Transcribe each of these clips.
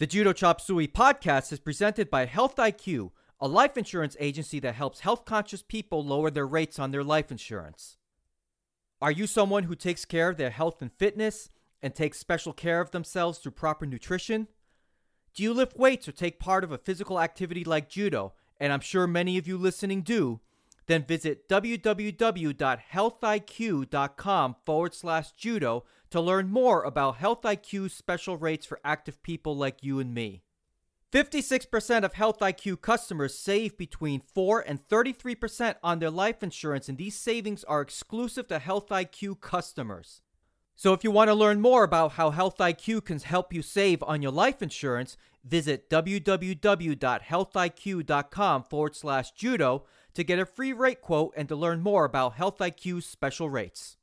The Judo Chop Suey podcast is presented by Health IQ, a life insurance agency that helps health conscious people lower their rates on their life insurance. Are you someone who takes care of their health and fitness and takes special care of themselves through proper nutrition? Do you lift weights or take part of a physical activity like judo? And I'm sure many of you listening do. Then visit www.healthiq.com forward slash judo to learn more about Health IQ's special rates for active people like you and me. 56% of Health IQ customers save between 4 and 33% on their life insurance, and these savings are exclusive to Health IQ customers. So, if you want to learn more about how Health IQ can help you save on your life insurance, visit www.healthiq.com forward slash judo to get a free rate quote and to learn more about Health IQ's special rates.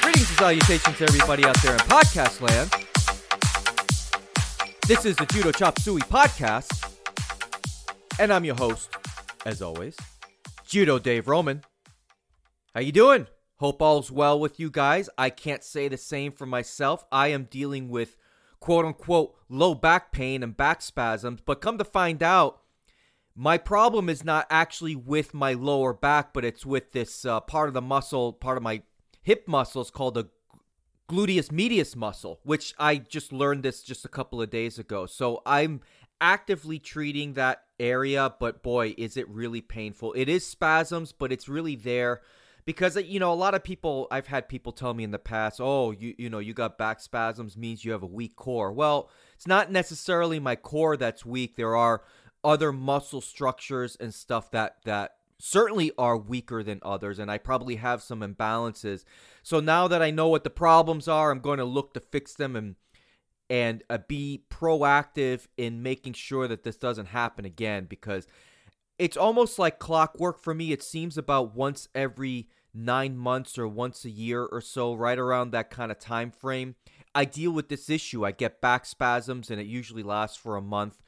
Greetings and salutations to everybody out there in podcast land. This is the Judo Chop Suey podcast, and I'm your host, as always, Judo Dave Roman. How you doing? Hope all's well with you guys. I can't say the same for myself. I am dealing with quote unquote low back pain and back spasms, but come to find out, my problem is not actually with my lower back, but it's with this uh, part of the muscle, part of my hip muscles called the gluteus medius muscle, which I just learned this just a couple of days ago. So I'm actively treating that area, but boy, is it really painful. It is spasms, but it's really there because you know a lot of people I've had people tell me in the past, "Oh, you you know, you got back spasms means you have a weak core." Well, it's not necessarily my core that's weak. There are other muscle structures and stuff that that certainly are weaker than others and I probably have some imbalances. So now that I know what the problems are, I'm going to look to fix them and and uh, be proactive in making sure that this doesn't happen again because it's almost like clockwork for me. It seems about once every 9 months or once a year or so, right around that kind of time frame. I deal with this issue. I get back spasms and it usually lasts for a month.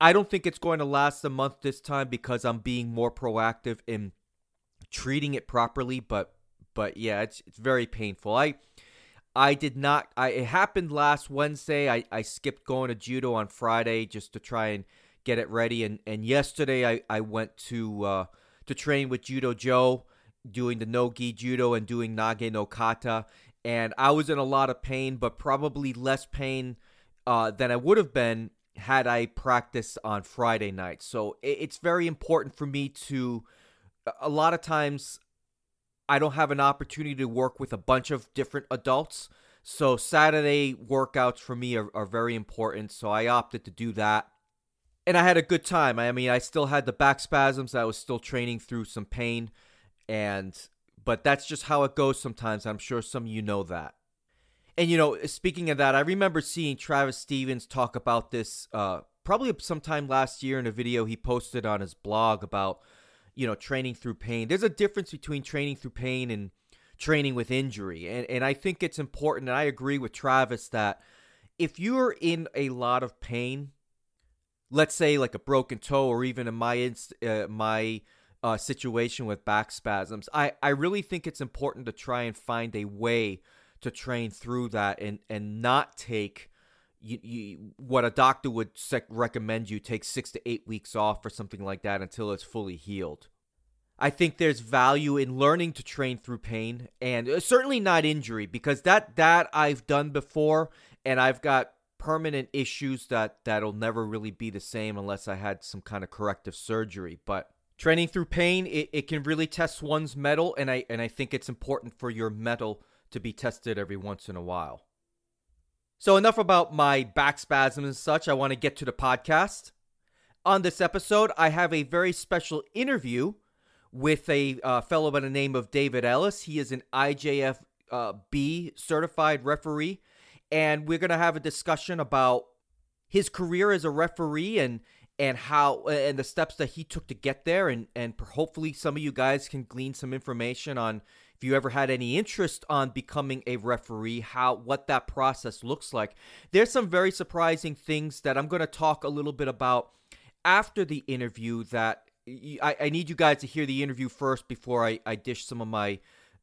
I don't think it's going to last a month this time because I'm being more proactive in treating it properly, but but yeah, it's it's very painful. I I did not I it happened last Wednesday. I, I skipped going to judo on Friday just to try and get it ready and, and yesterday I, I went to uh, to train with Judo Joe doing the no gi judo and doing nage no kata and I was in a lot of pain but probably less pain uh, than I would have been had I practiced on Friday night. So it's very important for me to, a lot of times, I don't have an opportunity to work with a bunch of different adults. So Saturday workouts for me are, are very important. So I opted to do that. And I had a good time. I mean, I still had the back spasms. I was still training through some pain. And, but that's just how it goes sometimes. I'm sure some of you know that. And you know, speaking of that, I remember seeing Travis Stevens talk about this uh, probably sometime last year in a video he posted on his blog about you know training through pain. There's a difference between training through pain and training with injury, and and I think it's important. And I agree with Travis that if you're in a lot of pain, let's say like a broken toe, or even in my inst- uh, my uh, situation with back spasms, I I really think it's important to try and find a way to train through that and and not take you, you, what a doctor would sec- recommend you take six to eight weeks off or something like that until it's fully healed. I think there's value in learning to train through pain and uh, certainly not injury because that that I've done before and I've got permanent issues that that'll never really be the same unless I had some kind of corrective surgery. But training through pain, it, it can really test one's mettle and I and I think it's important for your mettle to be tested every once in a while. So, enough about my back spasms and such. I want to get to the podcast. On this episode, I have a very special interview with a uh, fellow by the name of David Ellis. He is an IJF uh, B certified referee, and we're going to have a discussion about his career as a referee and and how and the steps that he took to get there and and hopefully some of you guys can glean some information on if you ever had any interest on becoming a referee, how what that process looks like. There's some very surprising things that I'm going to talk a little bit about after the interview that I, I need you guys to hear the interview first before I, I dish some of my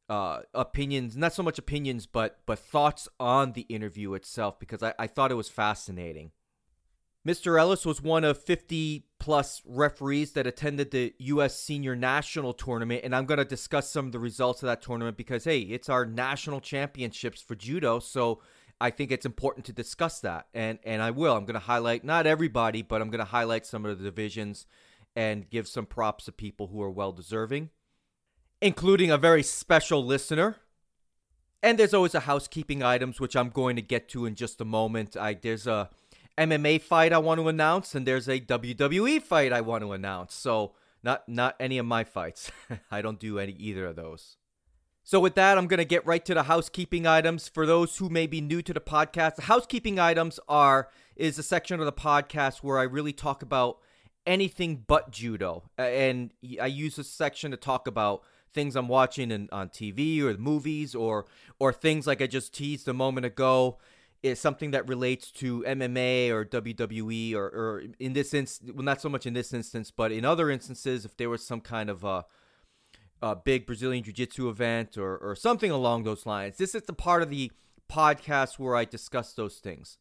uh, opinions, not so much opinions, but but thoughts on the interview itself because I, I thought it was fascinating. Mr. Ellis was one of 50 plus referees that attended the U.S. Senior National Tournament, and I'm going to discuss some of the results of that tournament because, hey, it's our national championships for judo, so I think it's important to discuss that, and and I will. I'm going to highlight not everybody, but I'm going to highlight some of the divisions and give some props to people who are well deserving, including a very special listener. And there's always a housekeeping items which I'm going to get to in just a moment. I there's a MMA fight I want to announce, and there's a WWE fight I want to announce. So not not any of my fights. I don't do any either of those. So with that, I'm gonna get right to the housekeeping items. For those who may be new to the podcast, the housekeeping items are is a section of the podcast where I really talk about anything but judo, and I use this section to talk about things I'm watching in, on TV or movies or or things like I just teased a moment ago is something that relates to MMA or WWE or, or in this instance, well, not so much in this instance, but in other instances, if there was some kind of a, a big Brazilian Jiu Jitsu event or, or something along those lines. This is the part of the podcast where I discuss those things.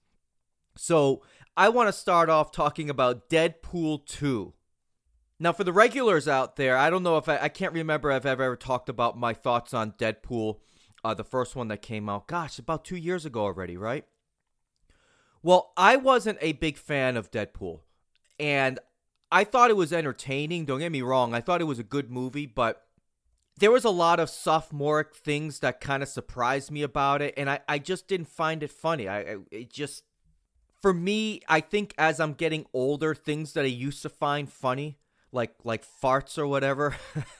So I want to start off talking about Deadpool 2. Now, for the regulars out there, I don't know if I, I can't remember if I've ever talked about my thoughts on Deadpool uh, the first one that came out. Gosh, about two years ago already, right? Well, I wasn't a big fan of Deadpool, and I thought it was entertaining. Don't get me wrong; I thought it was a good movie, but there was a lot of sophomoric things that kind of surprised me about it, and I, I just didn't find it funny. I, I it just for me, I think as I'm getting older, things that I used to find funny, like like farts or whatever,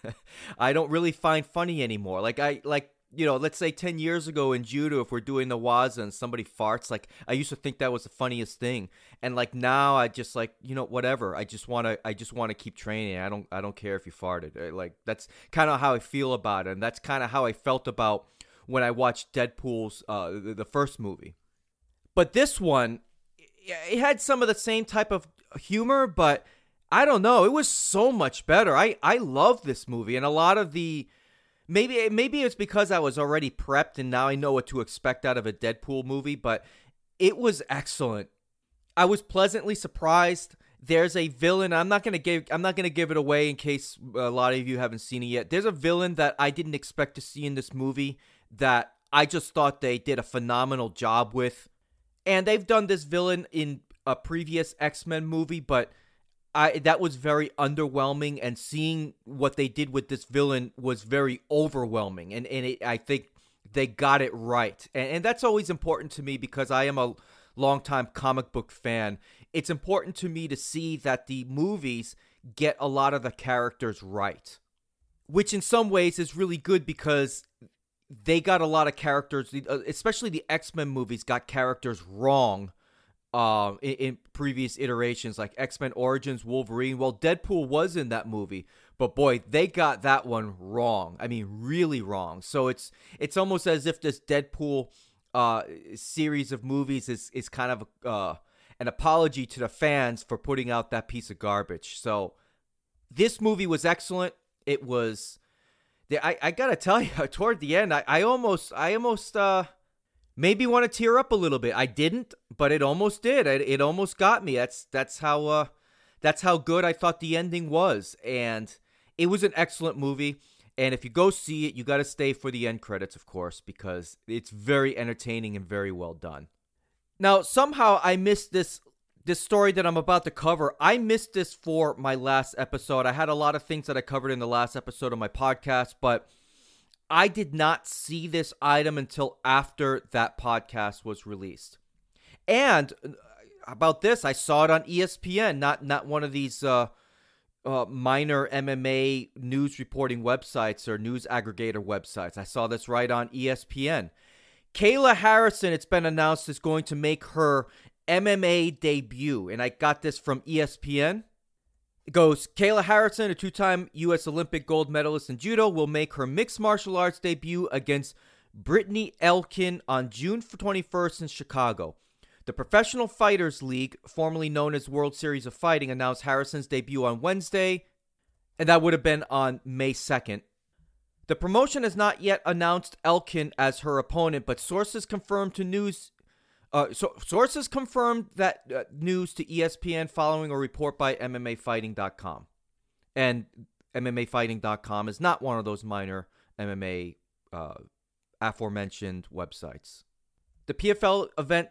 I don't really find funny anymore. Like I like you know, let's say 10 years ago in judo, if we're doing the waza and somebody farts, like I used to think that was the funniest thing. And like now I just like, you know, whatever. I just want to, I just want to keep training. I don't, I don't care if you farted. Like that's kind of how I feel about it. And that's kind of how I felt about when I watched Deadpool's, uh, the, the first movie. But this one, it had some of the same type of humor, but I don't know. It was so much better. I, I love this movie and a lot of the, maybe maybe it's because I was already prepped and now I know what to expect out of a Deadpool movie, but it was excellent. I was pleasantly surprised. There's a villain. I'm not gonna give. I'm not gonna give it away in case a lot of you haven't seen it yet. There's a villain that I didn't expect to see in this movie that I just thought they did a phenomenal job with, and they've done this villain in a previous X Men movie, but I that was very underwhelming, and seeing what they did with this villain was very overwhelming. And and it, I think they got it right, and, and that's always important to me because I am a longtime comic book fan. It's important to me to see that the movies get a lot of the characters right, which in some ways is really good because they got a lot of characters, uh, especially the X Men movies, got characters wrong uh, in, in, previous iterations, like X Men Origins, Wolverine. Well, Deadpool was in that movie, but boy, they got that one wrong. I mean, really wrong. So it's it's almost as if this Deadpool uh, series of movies is is kind of uh, an apology to the fans for putting out that piece of garbage. So this movie was excellent. It was. I, I gotta tell you, toward the end, I, I almost, I almost, uh, maybe want to tear up a little bit. I didn't, but it almost did. It, it almost got me. That's that's how uh, that's how good I thought the ending was, and it was an excellent movie. And if you go see it, you got to stay for the end credits, of course, because it's very entertaining and very well done. Now, somehow I missed this this story that I'm about to cover. I missed this for my last episode. I had a lot of things that I covered in the last episode of my podcast, but I did not see this item until after that podcast was released. And uh, about this, I saw it on ESPN, not not one of these uh, uh, minor MMA news reporting websites or news aggregator websites. I saw this right on ESPN. Kayla Harrison, it's been announced, is going to make her MMA debut, and I got this from ESPN. It goes Kayla Harrison, a two time U.S. Olympic gold medalist in judo, will make her mixed martial arts debut against Brittney Elkin on June 21st in Chicago. The Professional Fighters League, formerly known as World Series of Fighting, announced Harrison's debut on Wednesday, and that would have been on May 2nd. The promotion has not yet announced Elkin as her opponent, but sources confirmed to news uh, so sources confirmed that uh, news to ESPN following a report by MMAfighting.com. And MMAfighting.com is not one of those minor MMA uh, aforementioned websites. The PFL event,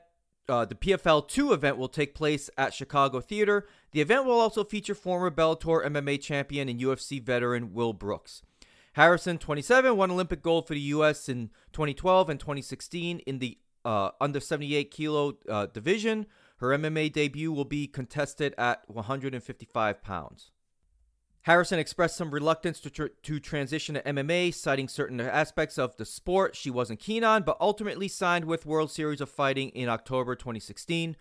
uh, the PFL 2 event will take place at Chicago Theater. The event will also feature former Bellator MMA champion and UFC veteran Will Brooks. Harrison, 27, won Olympic gold for the U.S. in 2012 and 2016 in the uh, under 78 kilo uh, division. Her MMA debut will be contested at 155 pounds. Harrison expressed some reluctance to, tr- to transition to MMA, citing certain aspects of the sport she wasn't keen on, but ultimately signed with World Series of Fighting in October 2016.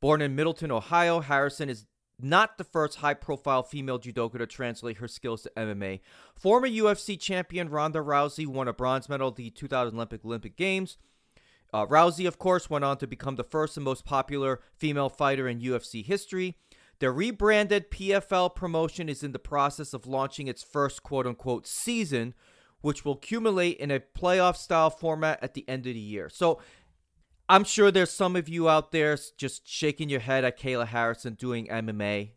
Born in Middletown, Ohio, Harrison is not the first high profile female judoka to translate her skills to MMA. Former UFC champion Ronda Rousey won a bronze medal at the 2000 Olympic Olympic Games. Uh, Rousey, of course, went on to become the first and most popular female fighter in UFC history. The rebranded PFL promotion is in the process of launching its first quote unquote season, which will accumulate in a playoff style format at the end of the year. So I'm sure there's some of you out there just shaking your head at Kayla Harrison doing MMA.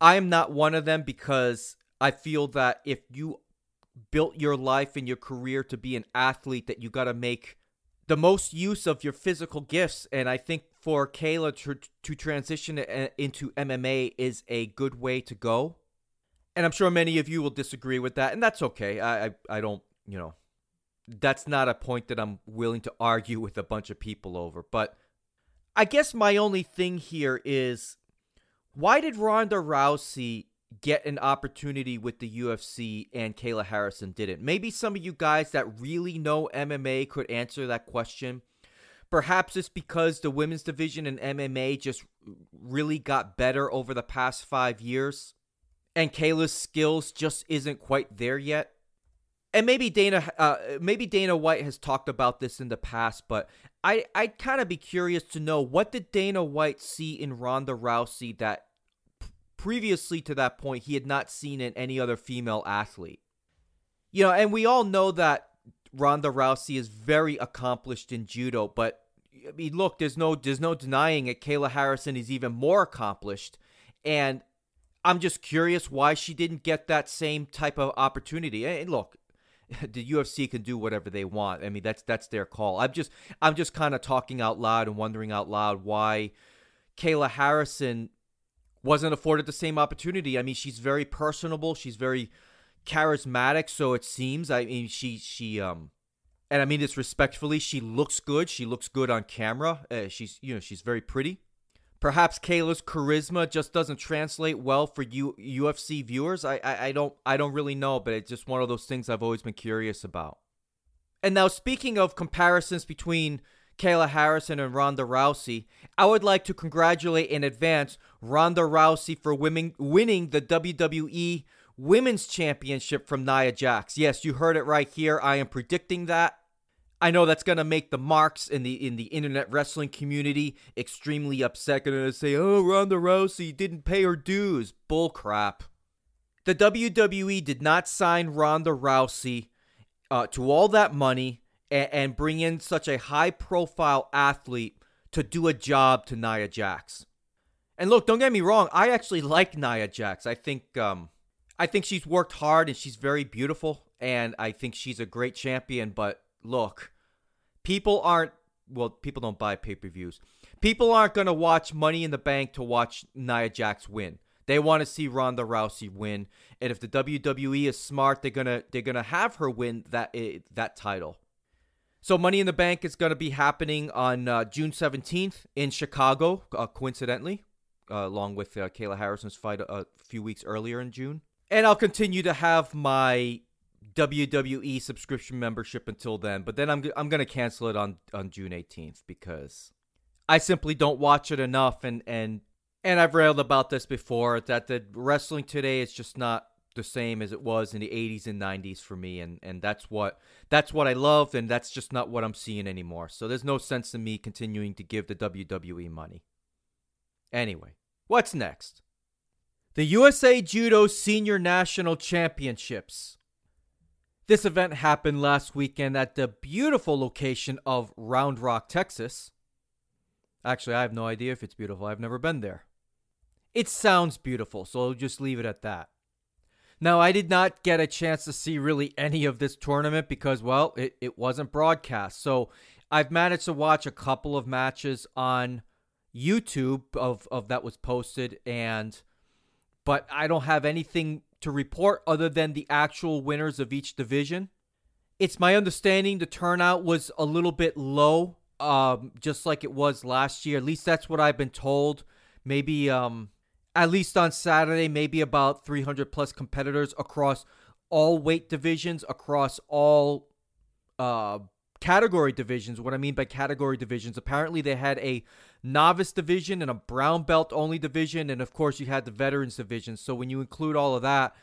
I am not one of them because I feel that if you built your life and your career to be an athlete, that you got to make the most use of your physical gifts. And I think for Kayla to, to transition into MMA is a good way to go. And I'm sure many of you will disagree with that, and that's okay. I, I, I don't, you know, that's not a point that I'm willing to argue with a bunch of people over. But I guess my only thing here is why did Ronda Rousey get an opportunity with the UFC and Kayla Harrison didn't. Maybe some of you guys that really know MMA could answer that question. Perhaps it's because the women's division in MMA just really got better over the past five years, and Kayla's skills just isn't quite there yet. And maybe Dana, uh, maybe Dana White has talked about this in the past, but I, I'd kind of be curious to know what did Dana White see in Ronda Rousey that previously to that point he had not seen in any other female athlete. You know, and we all know that Ronda Rousey is very accomplished in judo, but I mean, look, there's no there's no denying it. Kayla Harrison is even more accomplished, and I'm just curious why she didn't get that same type of opportunity. And look, the UFC can do whatever they want. I mean, that's that's their call. I'm just I'm just kind of talking out loud and wondering out loud why Kayla Harrison wasn't afforded the same opportunity. I mean, she's very personable. She's very charismatic. So it seems. I mean, she she um, and I mean this respectfully. She looks good. She looks good on camera. Uh, she's you know she's very pretty. Perhaps Kayla's charisma just doesn't translate well for you UFC viewers. I, I I don't I don't really know, but it's just one of those things I've always been curious about. And now speaking of comparisons between Kayla Harrison and Ronda Rousey. I would like to congratulate in advance Ronda Rousey for winning, winning the WWE Women's Championship from Nia Jax. Yes, you heard it right here. I am predicting that. I know that's gonna make the marks in the in the internet wrestling community extremely upset. Gonna say, "Oh, Ronda Rousey didn't pay her dues." Bull crap. The WWE did not sign Ronda Rousey uh, to all that money and, and bring in such a high profile athlete to do a job to Nia Jax. And look, don't get me wrong, I actually like Nia Jax. I think um I think she's worked hard and she's very beautiful and I think she's a great champion, but look, people aren't well, people don't buy pay-per-views. People aren't going to watch Money in the Bank to watch Nia Jax win. They want to see Ronda Rousey win, and if the WWE is smart, they're gonna they're gonna have her win that eh, that title. So, Money in the Bank is going to be happening on uh, June 17th in Chicago, uh, coincidentally, uh, along with uh, Kayla Harrison's fight a, few weeks earlier in June. And I'll continue to have my WWE subscription membership until then, but then I'm, I'm going to cancel it on, on June 18th because I simply don't watch it enough. And, and And I've railed about this before that the wrestling today is just not the same as it was in the 80s and 90s for me and and that's what that's what I loved and that's just not what I'm seeing anymore. So there's no sense in me continuing to give the WWE money. Anyway, what's next? The USA Judo Senior National Championships. This event happened last weekend at the beautiful location of Round Rock, Texas. Actually, I have no idea if it's beautiful. I've never been there. It sounds beautiful, so I'll just leave it at that. Now, I did not get a chance to see really any of this tournament because, well, it, it wasn't broadcast. So I've managed to watch a couple of matches on YouTube of, of that was posted and but I don't have anything to report other than the actual winners of each division. It's my understanding the turnout was a little bit low, um, just like it was last year. At least that's what I've been told. Maybe um, at least on Saturday, maybe about 300 plus competitors across all weight divisions, across all uh, category divisions. What I mean by category divisions, apparently they had a novice division and a brown belt only division, and of course you had the veterans division. So when you include all of that,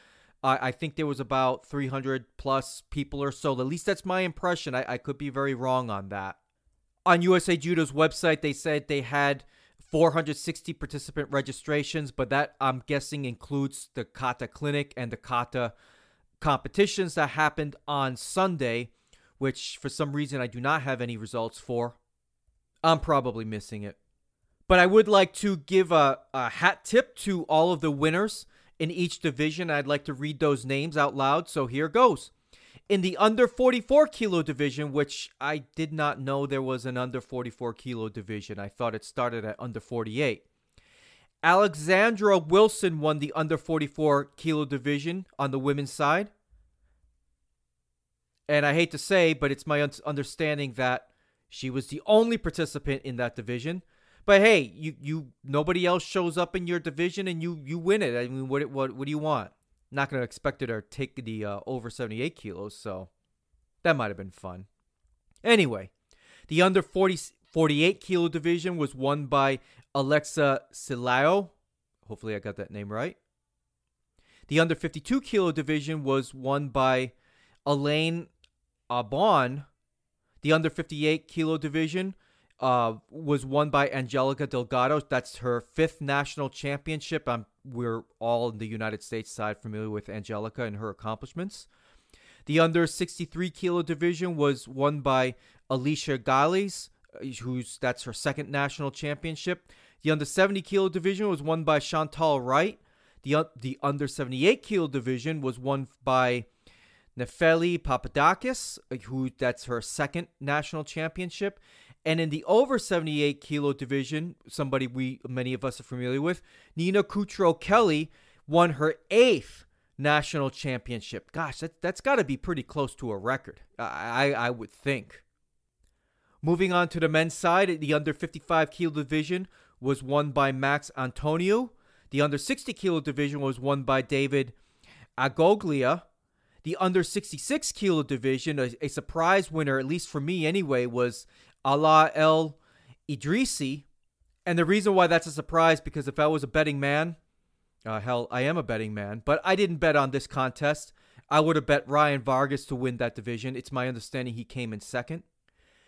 I, I think there was about 300 plus people or so. At least that's my impression. I, I could be very wrong on that. On USA Judo's website, they said they had 460 participant registrations, but that I'm guessing includes the kata clinic and the kata competitions that happened on Sunday, which for some reason I do not have any results for. I'm probably missing it. But I would like to give a, a hat tip to all of the winners in each division. I'd like to read those names out loud, so here goes in the under 44 kilo division, which I did not know there was an under 44 kilo division. I thought it started at under 48. Alexandra Wilson won the under 44 kilo division on the women's side. And I hate to say, but it's my understanding that she was the only participant in that division. But hey, you you nobody else shows up in your division and you you win it. I mean, what what what do you want? not to expect her to take the uh, over 78 kilos, so that might have been fun. Anyway, the under 40, 48 kilo division was won by Alexa Silao. Hopefully, I got that name right. The under 52 kilo division was won by Elaine Abon. The under 58 kilo division uh, was won by Angelica Delgado. That's her fifth national championship. I'm we're all in the United States side familiar with Angelica and her accomplishments. The under 63 kilo division was won by Alicia Gales, uh, who's that's her second national championship. The under 70 kilo division was won by Chantal Wright. The uh, the under 78 kilo division was won by Nefeli Papadakis, who that's her second national championship. And in the over 78 kilo division, somebody we many of us are familiar with, Nina Cutro-Kelly won her eighth national championship. Gosh, that, that's got to be pretty close to a record, I, I would think. Moving on to the men's side, the under 55 kilo division was won by Max Antonio. The under 60 kilo division was won by David Agoglia. The under 66 kilo division, a, a surprise winner, at least for me anyway, was Ala El Idrisi. And the reason why that's a surprise because if I was a betting man, uh, hell, I am a betting man, but I didn't bet on this contest. I would have bet Ryan Vargas to win that division. It's my understanding he came in second.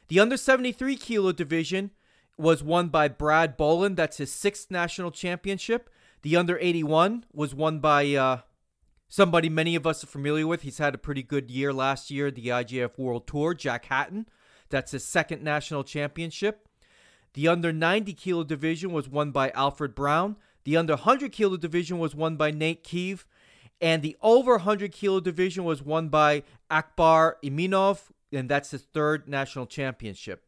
The under 73 kilo division was won by Brad Bolen. That's his sixth national championship. The under 81 was won by uh, somebody many of us are familiar with. He's had a pretty good year last year, the IJF World Tour, Jack Hatton. That's his second national championship. The under 90 kilo division was won by Alfred Brown. The under 100 kilo division was won by Nate Keeve. And the over 100 kilo division was won by Akbar Iminov, and that's his third national championship.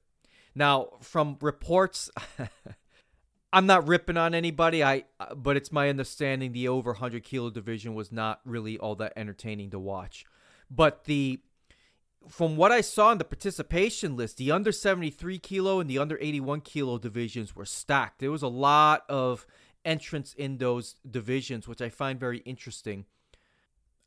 Now, from reports, I'm not ripping on anybody, I uh, but it's my understanding the over 100 kilo division was not really all that entertaining to watch. But the from what I saw in the participation list, the under 73 kilo and the under 81 kilo divisions were stacked. There was a lot of entrance in those divisions, which I find very interesting.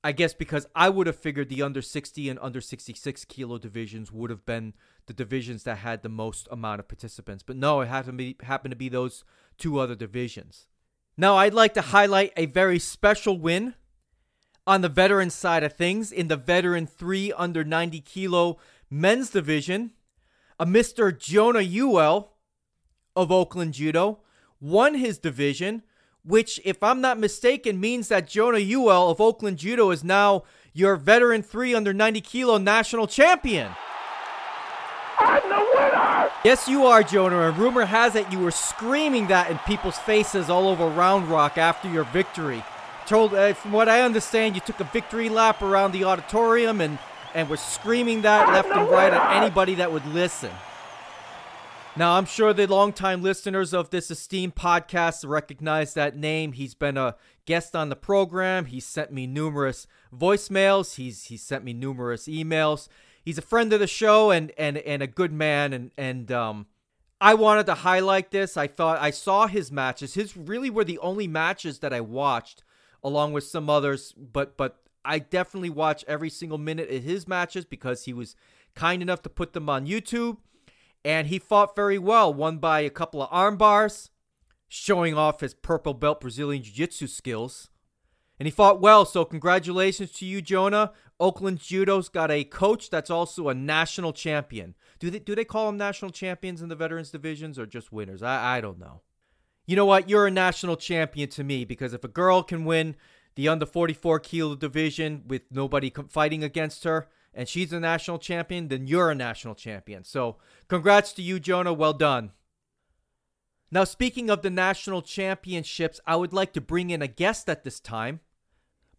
I guess because I would have figured the under 60 and under 66 kilo divisions would have been the divisions that had the most amount of participants. But no, it happened to be, happened to be those two other divisions. Now, I'd like to highlight a very special win on the veteran side of things in the veteran 3 under 90 kilo men's division. A Mr. Jonah Ewell of Oakland Judo won his division, which, if I'm not mistaken, means that Jonah Ewell of Oakland Judo is now your veteran 3 under 90 kilo national champion. I'm the winner! Yes, you are, Jonah. And rumor has it you were screaming that in people's faces all over Round Rock after your victory. Told, uh, from what I understand, you took a victory lap around the auditorium and and were screaming that left and right at anybody that would listen. Now, I'm sure the longtime listeners of this esteemed podcast recognize that name. He's been a guest on the program. He's sent me numerous voicemails. He's he's sent me numerous emails he's a friend of the show and and and a good man and and um I wanted to highlight this. I thought I saw his matches. His really were the only matches that I watched along with some others, but but I definitely watch every single minute of his matches because he was kind enough to put them on YouTube and he fought very well, won by a couple of arm bars, showing off his purple belt Brazilian jiu-jitsu skills. And he fought well, so congratulations to you, Jonah. Oakland Judo's got a coach that's also a national champion. Do they do they call them national champions in the veterans divisions or just winners? I, I don't know. You know what? You're a national champion to me because if a girl can win the under 44 kilo division with nobody fighting against her and she's a national champion, then you're a national champion. So, congrats to you, Jonah. Well done. Now, speaking of the national championships, I would like to bring in a guest at this time.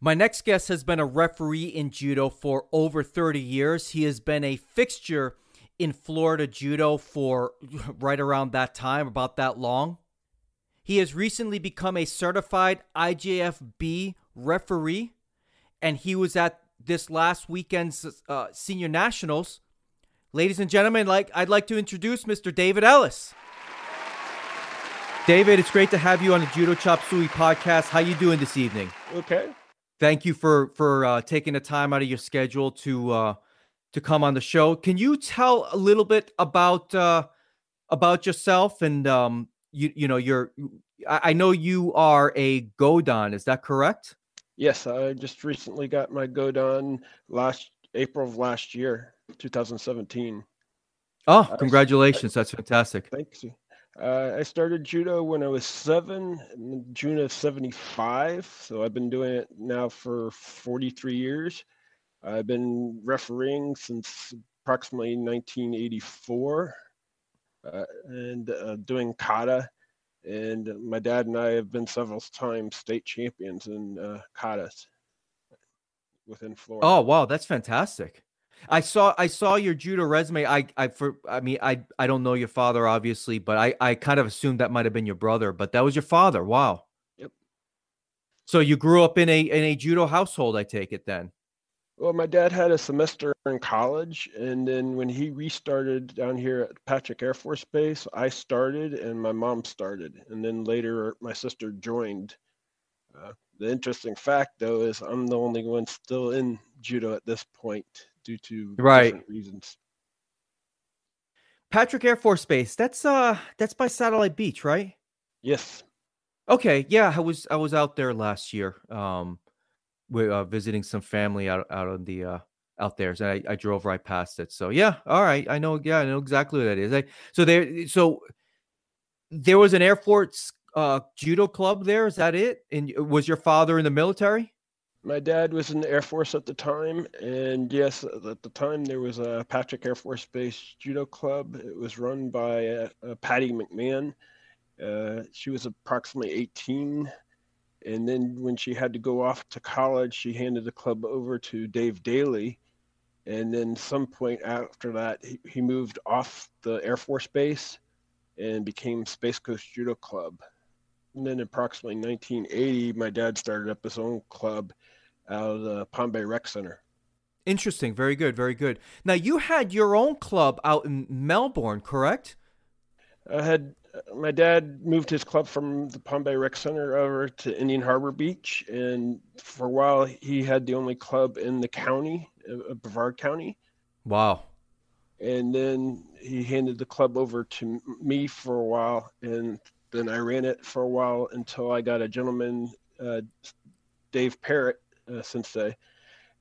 My next guest has been a referee in judo for over 30 years. He has been a fixture in Florida judo for right around that time, about that long. He has recently become a certified IJFB referee, and he was at this last weekend's uh, senior nationals. Ladies and gentlemen, like I'd like to introduce Mr. David Ellis. David, it's great to have you on the Judo Chop Suey podcast. How you doing this evening? Okay thank you for for uh, taking the time out of your schedule to uh, to come on the show. Can you tell a little bit about uh, about yourself and um, you you know you're I, I know you are a Godan. Is that correct? Yes, I just recently got my Godan last April of last year, 2017. Oh, congratulations! That's fantastic. Thanks. Uh, I started judo when I was seven, June of 75. So I've been doing it now for 43 years. I've been refereeing since approximately 1984 uh, and uh, doing kata. And my dad and I have been several times state champions in uh, katas within Florida. Oh, wow. That's fantastic. I saw I saw your judo resume. I I for I mean I I don't know your father obviously, but I I kind of assumed that might have been your brother, but that was your father. Wow. Yep. So you grew up in a in a judo household, I take it then. Well, my dad had a semester in college, and then when he restarted down here at Patrick Air Force Base, I started and my mom started, and then later my sister joined. Uh, the interesting fact, though, is I'm the only one still in judo at this point due to right reasons. Patrick Air Force Base. That's uh that's by Satellite Beach, right? Yes. Okay. Yeah, I was I was out there last year. Um we're uh, visiting some family out out on the uh out there. So I, I drove right past it. So yeah, all right. I know yeah, I know exactly what that is. I, so there so there was an Air Force uh judo club there. Is that it? And was your father in the military? My dad was in the Air Force at the time, and yes, at the time there was a Patrick Air Force Base Judo Club. It was run by uh, uh, Patty McMahon. Uh, she was approximately 18, and then when she had to go off to college, she handed the club over to Dave Daly. And then some point after that, he, he moved off the Air Force Base and became Space Coast Judo Club. And then approximately 1980, my dad started up his own club out of the Palm Bay Rec Center. Interesting. Very good. Very good. Now, you had your own club out in Melbourne, correct? I had my dad moved his club from the Palm Bay Rec Center over to Indian Harbor Beach, and for a while he had the only club in the county, uh, Brevard County. Wow. And then he handed the club over to me for a while, and then I ran it for a while until I got a gentleman, uh, Dave Parrott, uh, sensei,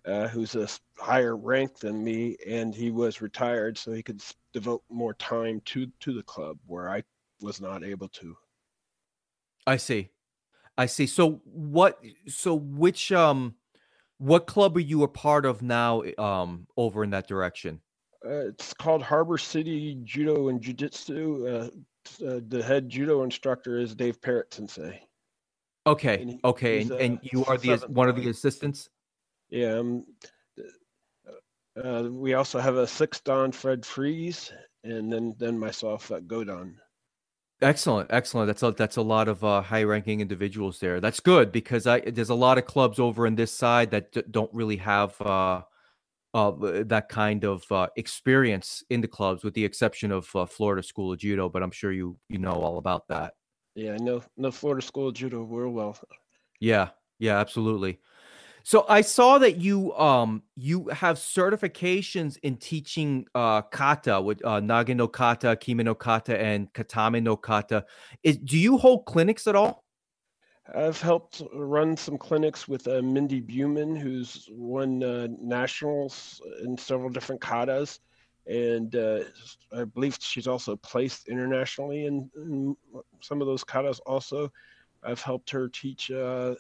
uh, who's a higher rank than me, and he was retired, so he could devote more time to to the club where I was not able to. I see, I see. So what? So which um, what club are you a part of now? Um, over in that direction. Uh, it's called Harbor City Judo and Jiu Jitsu. Uh, uh, the head judo instructor is Dave Parrott Sensei. Okay, he, okay, and, and you are the one of the assistants. Yeah. Um, uh, we also have a sixth dan Fred Freeze, and then then myself at Godan. Excellent, excellent. That's a that's a lot of uh, high-ranking individuals there. That's good because I there's a lot of clubs over in this side that d- don't really have uh, uh, that kind of uh, experience in the clubs, with the exception of uh, Florida School of Judo. But I'm sure you you know all about that. Yeah, I know know Florida School of Judo real well. Yeah, yeah, absolutely. So I saw that you um you have certifications in teaching uh kata with uh, Nage no kata, Kime no kata, and Katame no kata. Is, do you hold clinics at all? I've helped run some clinics with uh, Mindy Buman, who's won uh, nationals in several different katas, and uh, I believe she's also placed internationally in, in, some of those katas. Also, I've helped her teach, uh,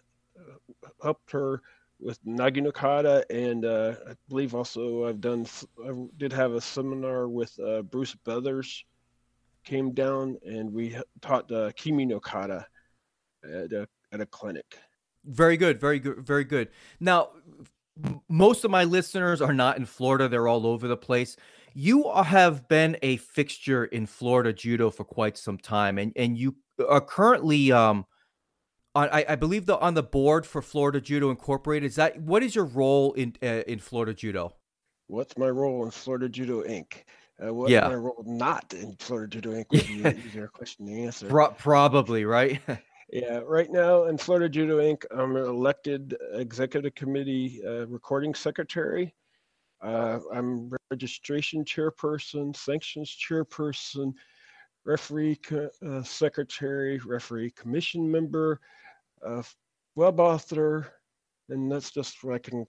helped her with Nage no kata, and uh, I believe also I've done. I did have a seminar with uh, Bruce Brothers, came down, and we taught uh, Kime no kata at a at a clinic. Very good, very good, very good. Now, most of my listeners are not in Florida; they're all over the place. You have been a fixture in Florida judo for quite some time, and and you are currently um I, I believe the on the board for Florida Judo Incorporated. Is that what is your role in uh, in Florida Judo? What's my role in Florida Judo Inc? Uh, what yeah. my role not in Florida Judo Inc? Would be easier question to answer. Pro- probably right. yeah, right now in Florida Judo Inc, I'm an elected executive committee uh, recording secretary. Uh, I'm registration chairperson, sanctions chairperson, referee uh, secretary, referee commission member, uh, web author, and that's just what I can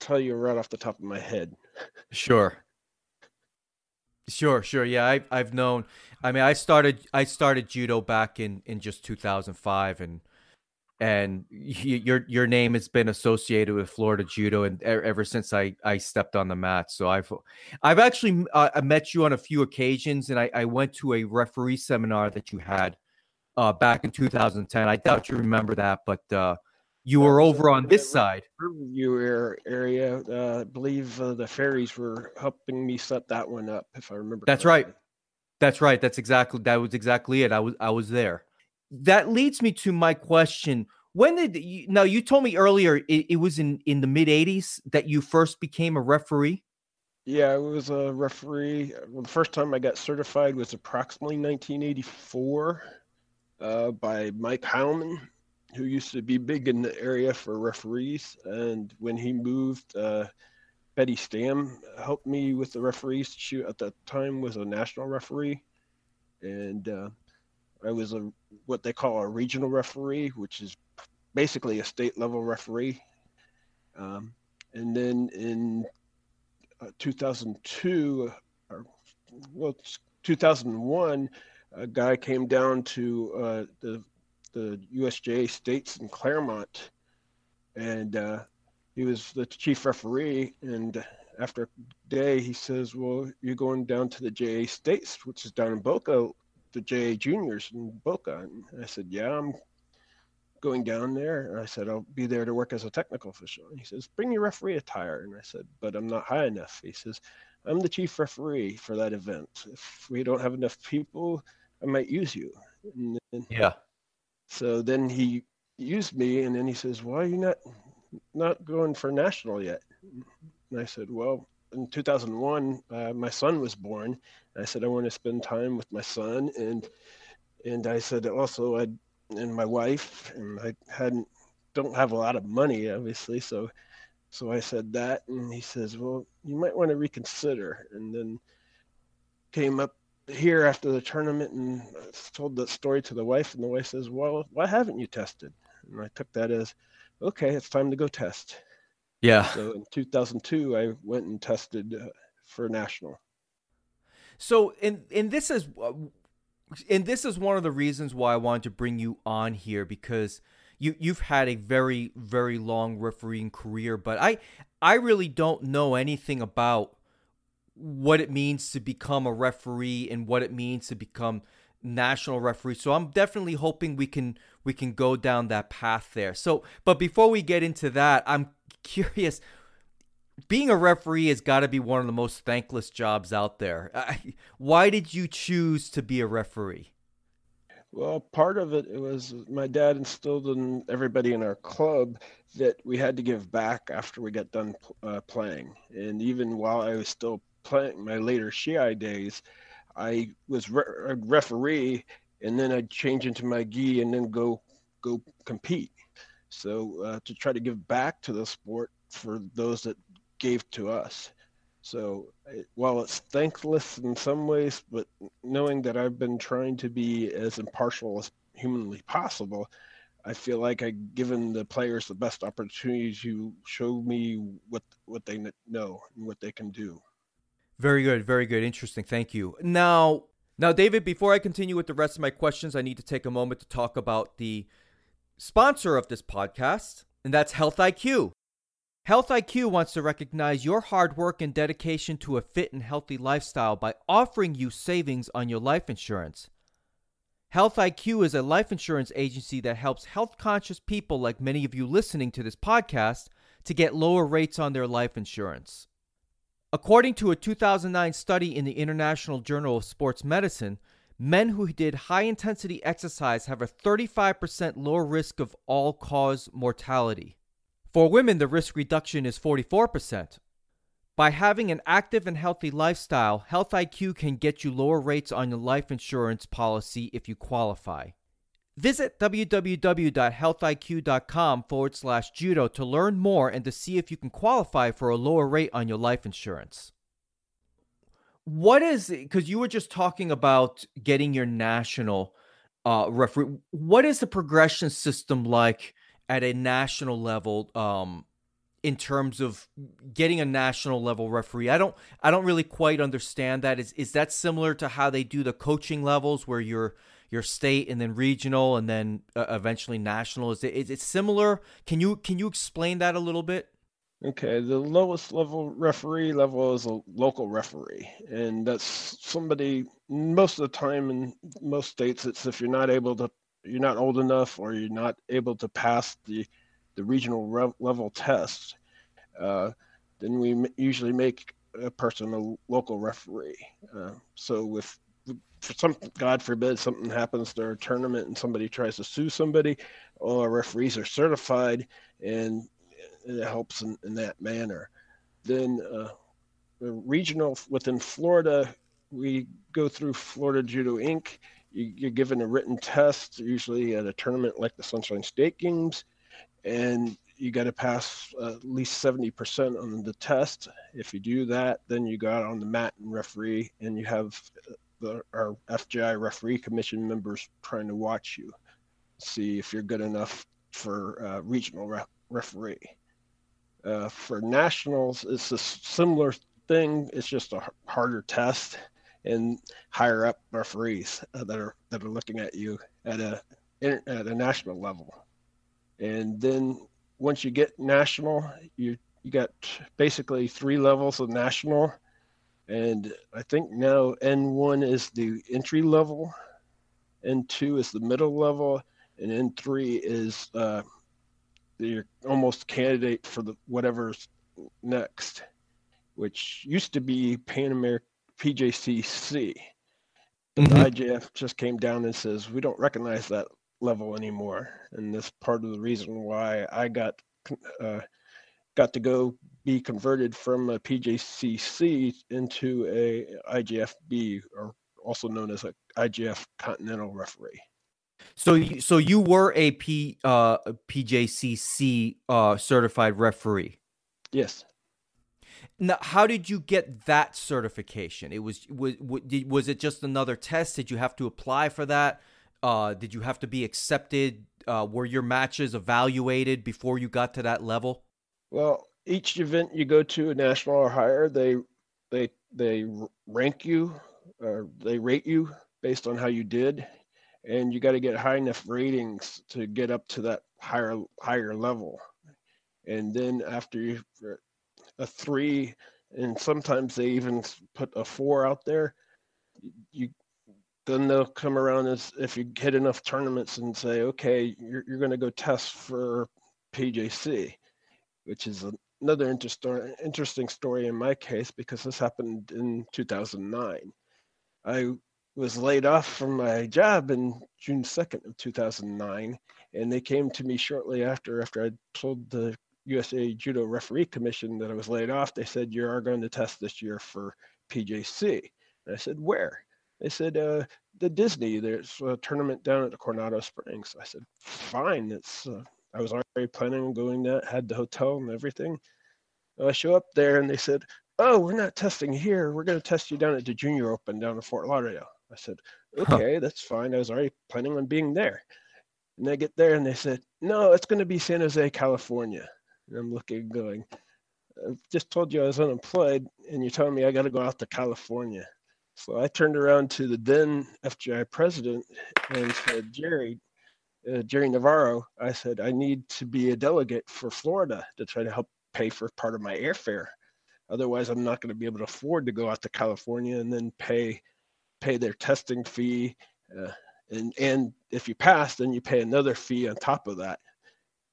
tell you right off the top of my head. Sure. Sure, sure. Yeah, I, I've known. I mean, I started I started judo back in in just 2005, and and your your name has been associated with Florida judo, and ever since I I stepped on the mat. So I've I've actually uh, met you on a few occasions, and I, I went to a referee seminar that you had uh, back in 2010. I doubt you remember that, but uh, you were over on this side. You area, uh, I believe uh, the fairies were helping me set that one up, if I remember. That's correctly. right. That's right. That's exactly that was exactly it. I was I was there that leads me to my question. When did you now you told me earlier it, it was in in the mid 80s that you first became a referee? Yeah, I was a referee. Well, the first time I got certified was approximately 1984 uh, by Mike Heilman, who used to be big in the area for referees. And when he moved, uh, Betty Stam helped me with the referees. She at that time was a national referee, and uh, I was a what they call a regional referee, which is basically a state level referee. Um, and then in uh, 2002, or well, 2001, a guy came down to uh, the the USJA states in Clermont, and uh, he was the chief referee. And after a day, he says, "Well, you're going down to the JA states, which is down in Boca the JA juniors in Boca. And I said, yeah, I'm going down there. And I said, I'll be there to work as a technical official. And he says, bring your referee attire. And I said, but I'm not high enough. He says, I'm the chief referee for that event. If we don't have enough people, I might use you. And then, yeah. So then he used me, and then he says, "Why are you not not going for national yet?" And I said, "Well, in 2001, uh, my son was born. I said I want to spend time with my son, and and I said also I and my wife, and I hadn't don't have a lot of money, obviously, so so I said that, and he says, well, you might want to reconsider, and then came up here after the tournament and told that story to the wife, and the wife says, "Well, why haven't you tested?" And I took that as, "Okay, it's time to go test." Yeah. So in 2002, I went and tested uh, for national. So, and and this is, uh, and this is one of the reasons why I wanted to bring you on here because you you've had a very very long refereeing career, but I I really don't know anything about what it means to become a referee and what it means to become national referee. So I'm definitely hoping we can we can go down that path there. So, but before we get into that, I'm curious being a referee has got to be one of the most thankless jobs out there. Why did you choose to be a referee? Well, part of it, it was my dad instilled in everybody in our club that we had to give back after we got done uh, playing. And even while I was still playing my later Shiai days, I was re- a referee, and then I'd change into my gi and then go go compete. So uh, to try to give back to the sport for those that gave to us. So while it's thankless in some ways, but knowing that I've been trying to be as impartial as humanly possible, I feel like I've given the players the best opportunity to show me what what they know and what they can do. Very good, very good, interesting. Thank you. Now, now, David, before I continue with the rest of my questions, I need to take a moment to talk about the sponsor of this podcast, and that's Health IQ. Health IQ wants to recognize your hard work and dedication to a fit and healthy lifestyle by offering you savings on your life insurance. Health IQ is a life insurance agency that helps health conscious people like many of you listening to this podcast to get lower rates on their life insurance. According to a 2009 study in the International Journal of Sports Medicine, men who did high intensity exercise have a 35% lower risk of all cause mortality. For women, the risk reduction is 44%. By having an active and healthy lifestyle, Health IQ can get you lower rates on your life insurance policy if you qualify. Visit www.healthiq.com forward slash judo to learn more and to see if you can qualify for a lower rate on your life insurance. What is because you were just talking about getting your national uh, referee. What is the progression system like at a national level? Um, in terms of getting a national level referee. I don't I don't really quite understand that. Is is that similar to how they do the coaching levels where you're your state and then regional and then uh, eventually national is it is it similar can you can you explain that a little bit okay the lowest level referee level is a local referee and that's somebody most of the time in most states it's if you're not able to you're not old enough or you're not able to pass the the regional re- level test uh, then we usually make a person a local referee uh, so if for some God forbid something happens to our tournament and somebody tries to sue somebody, all our referees are certified and it helps in, in that manner. Then uh, the regional within Florida, we go through Florida Judo Inc. You, are given a written test, usually at a tournament like the Sunshine State Games, and you got to pass uh, at least 70% on the test. If you do that, then you go out on the mat and referee, and you have the, our FJI referee commission members trying to watch you, see if you're good enough for uh, regional re- referee. Uh, for nationals, it's a similar thing. It's just a harder test and higher up referees uh, that are that are looking at you at a at a national level. And then once you get national, you you got basically three levels of national and I think now N1 is the entry level, N2 is the middle level, and N3 is uh, the almost candidate for the whatever's next, which used to be Pan American PJCC. Mm-hmm. The IJF just came down and says we don't recognize that level anymore, and that's part of the reason why I got uh, got to go be converted from a PJCC into a IJFB, or also known as a IJF Continental referee. So, you, so you were a P uh, PJCC uh, certified referee. Yes. Now, how did you get that certification? It was was was it just another test? Did you have to apply for that? Uh, did you have to be accepted? Uh, were your matches evaluated before you got to that level? Well, each event you go to, national or higher, they they they rank you, or they rate you based on how you did, and you got to get high enough ratings to get up to that higher higher level. And then after you a three, and sometimes they even put a four out there. You then they'll come around as if you hit enough tournaments and say, okay, you're, you're going to go test for PJC, which is another interesting interesting story in my case because this happened in 2009. I was laid off from my job in June 2nd of 2009, and they came to me shortly after after I told the USA Judo Referee Commission that I was laid off, they said, You are going to test this year for PJC. And I said, Where? They said, uh, The Disney, there's a tournament down at the Coronado Springs. I said, Fine. It's, uh, I was already planning on going that, had the hotel and everything. I show up there and they said, Oh, we're not testing here. We're going to test you down at the Junior Open down in Fort Lauderdale. I said, Okay, huh. that's fine. I was already planning on being there. And I get there and they said, No, it's going to be San Jose, California. And I'm looking, going, I just told you I was unemployed, and you're telling me I got to go out to California. So I turned around to the then FJI president and said, Jerry, uh, Jerry Navarro, I said, I need to be a delegate for Florida to try to help pay for part of my airfare. Otherwise, I'm not going to be able to afford to go out to California and then pay pay their testing fee. Uh, and and if you pass, then you pay another fee on top of that.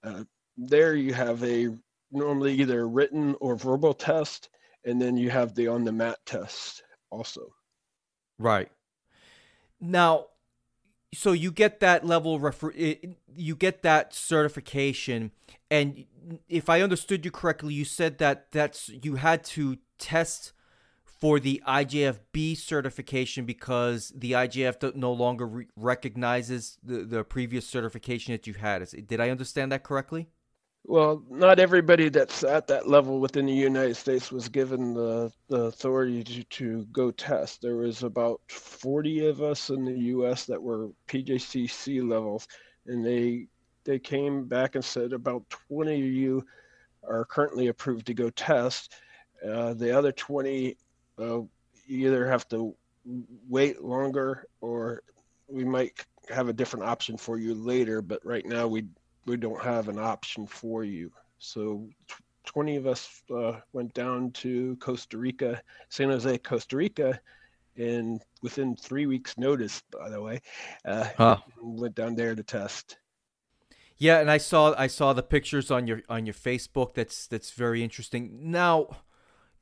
Uh, there you have a normally either written or verbal test, and then you have the on the mat test also. Right. Now, so you get that level refer- you get that certification and if i understood you correctly you said that that's you had to test for the IJFB certification because the IJF no longer re- recognizes the, the previous certification that you had. Did I understand that correctly? Well, not everybody that's at that level within the United States was given the, the authority to, to go test. There was about 40 of us in the U.S. that were PJCC levels, and they they came back and said about 20 of you are currently approved to go test. Uh, the other 20 uh, either have to wait longer or we might have a different option for you later. But right now we we don't have an option for you. So 20 of us uh, went down to Costa Rica, San Jose, Costa Rica, and within three weeks' notice, by the way, uh, huh. went down there to test. Yeah, and I saw I saw the pictures on your on your Facebook. That's that's very interesting. Now,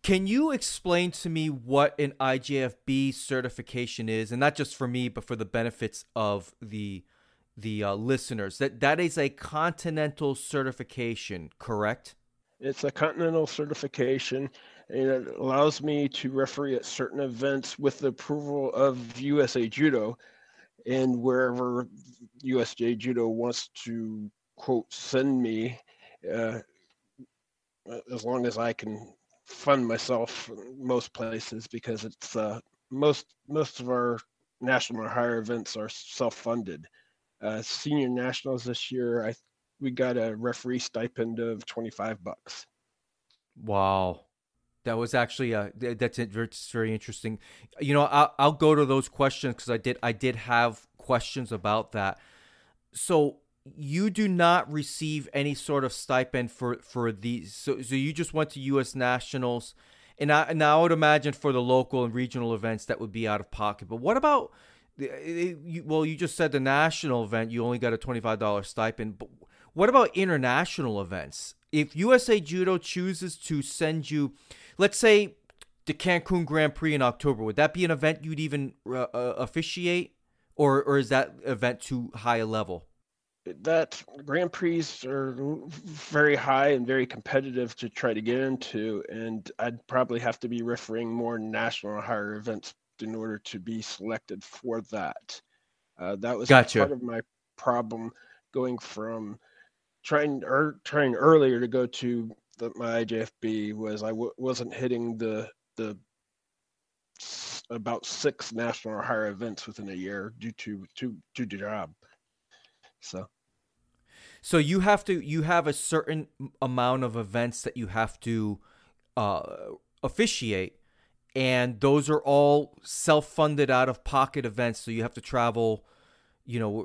can you explain to me what an IJFB certification is, and not just for me, but for the benefits of the the uh, listeners that that is a continental certification, correct? It's a continental certification, and it allows me to referee at certain events with the approval of USA Judo, and wherever USJ Judo wants to quote send me, uh, as long as I can fund myself most places because it's uh, most most of our national or higher events are self-funded uh, senior nationals this year, I we got a referee stipend of twenty five bucks. Wow, that was actually a that's it's very interesting. You know, I'll, I'll go to those questions because I did I did have questions about that. So you do not receive any sort of stipend for for these. So so you just went to U.S. nationals. And I, and I would imagine for the local and regional events that would be out of pocket. But what about well, you just said the national event, you only got a $25 stipend. But what about international events? If USA Judo chooses to send you, let's say, the Cancun Grand Prix in October, would that be an event you'd even uh, uh, officiate? Or, or is that event too high a level? That Grand Prix are very high and very competitive to try to get into, and I'd probably have to be refereeing more national or higher events in order to be selected for that. Uh, that was gotcha. part of my problem going from trying or er, trying earlier to go to that my IJFB was I w- wasn't hitting the the about six national or higher events within a year due to to to the job. So. So you have to you have a certain amount of events that you have to uh, officiate, and those are all self-funded out of pocket events. So you have to travel you know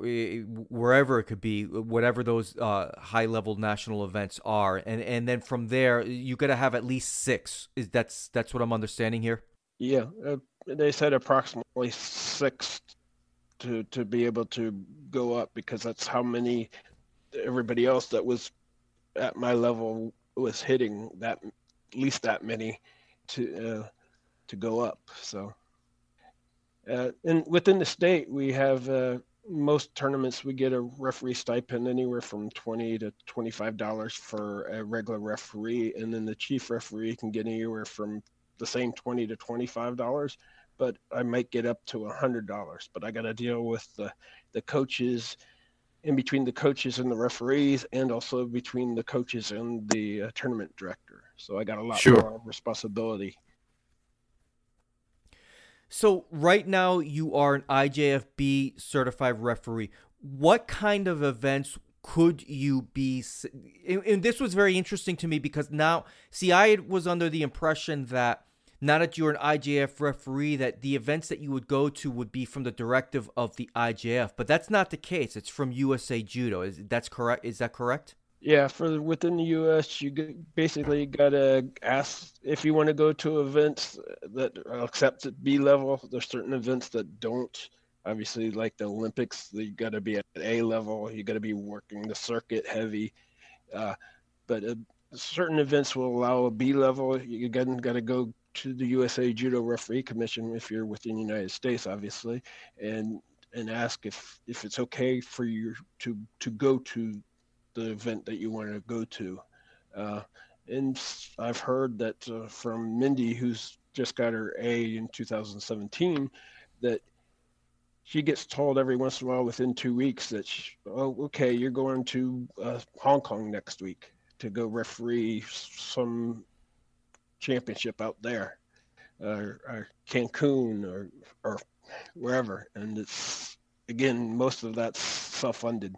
wherever it could be whatever those uh, high level national events are and and then from there you got to have at least six is that's that's what i'm understanding here yeah uh, they said approximately six to to be able to go up because that's how many everybody else that was at my level was hitting that at least that many to uh, to go up so uh, and within the state we have uh, most tournaments we get a referee stipend anywhere from 20 to 25 dollars for a regular referee and then the chief referee can get anywhere from the same 20 to 25 dollars but i might get up to a hundred dollars but i got to deal with the the coaches in between the coaches and the referees and also between the coaches and the uh, tournament director so i got a lot sure. more responsibility so right now you are an IJFB certified referee. What kind of events could you be and this was very interesting to me because now see I was under the impression that now that you're an IJF referee that the events that you would go to would be from the directive of the IJF, but that's not the case. It's from USA Judo. Is that's correct? Is that correct? Yeah, for within the U.S., you basically gotta ask if you want to go to events that are accepted B level. There's certain events that don't. Obviously, like the Olympics, you got to be at A level. You got to be working the circuit heavy. Uh, but uh, certain events will allow a B level. You again got to go to the USA Judo Referee Commission if you're within the United States, obviously, and and ask if if it's okay for you to to go to the event that you want to go to. Uh, and I've heard that uh, from Mindy, who's just got her A in 2017, that she gets told every once in a while within two weeks that, she, oh, okay, you're going to uh, Hong Kong next week to go referee some championship out there, or, or Cancun, or or wherever. And it's again, most of that's self-funded.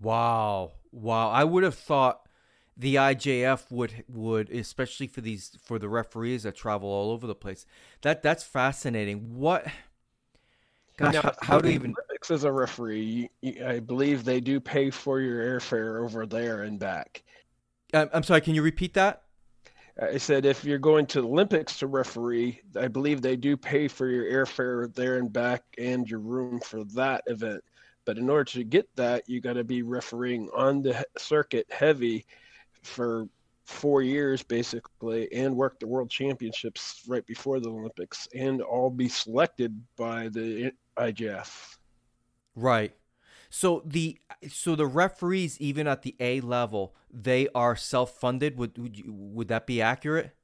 Wow, wow! I would have thought the IJF would would especially for these for the referees that travel all over the place. That that's fascinating. What? Gosh, now, how, how do you even? Olympics as a referee, I believe they do pay for your airfare over there and back. I'm sorry. Can you repeat that? I said if you're going to the Olympics to referee, I believe they do pay for your airfare there and back and your room for that event. But in order to get that, you got to be refereeing on the circuit heavy for four years basically and work the world championships right before the Olympics and all be selected by the IJF. Right. So the so the referees even at the A level they are self funded. Would would, you, would that be accurate?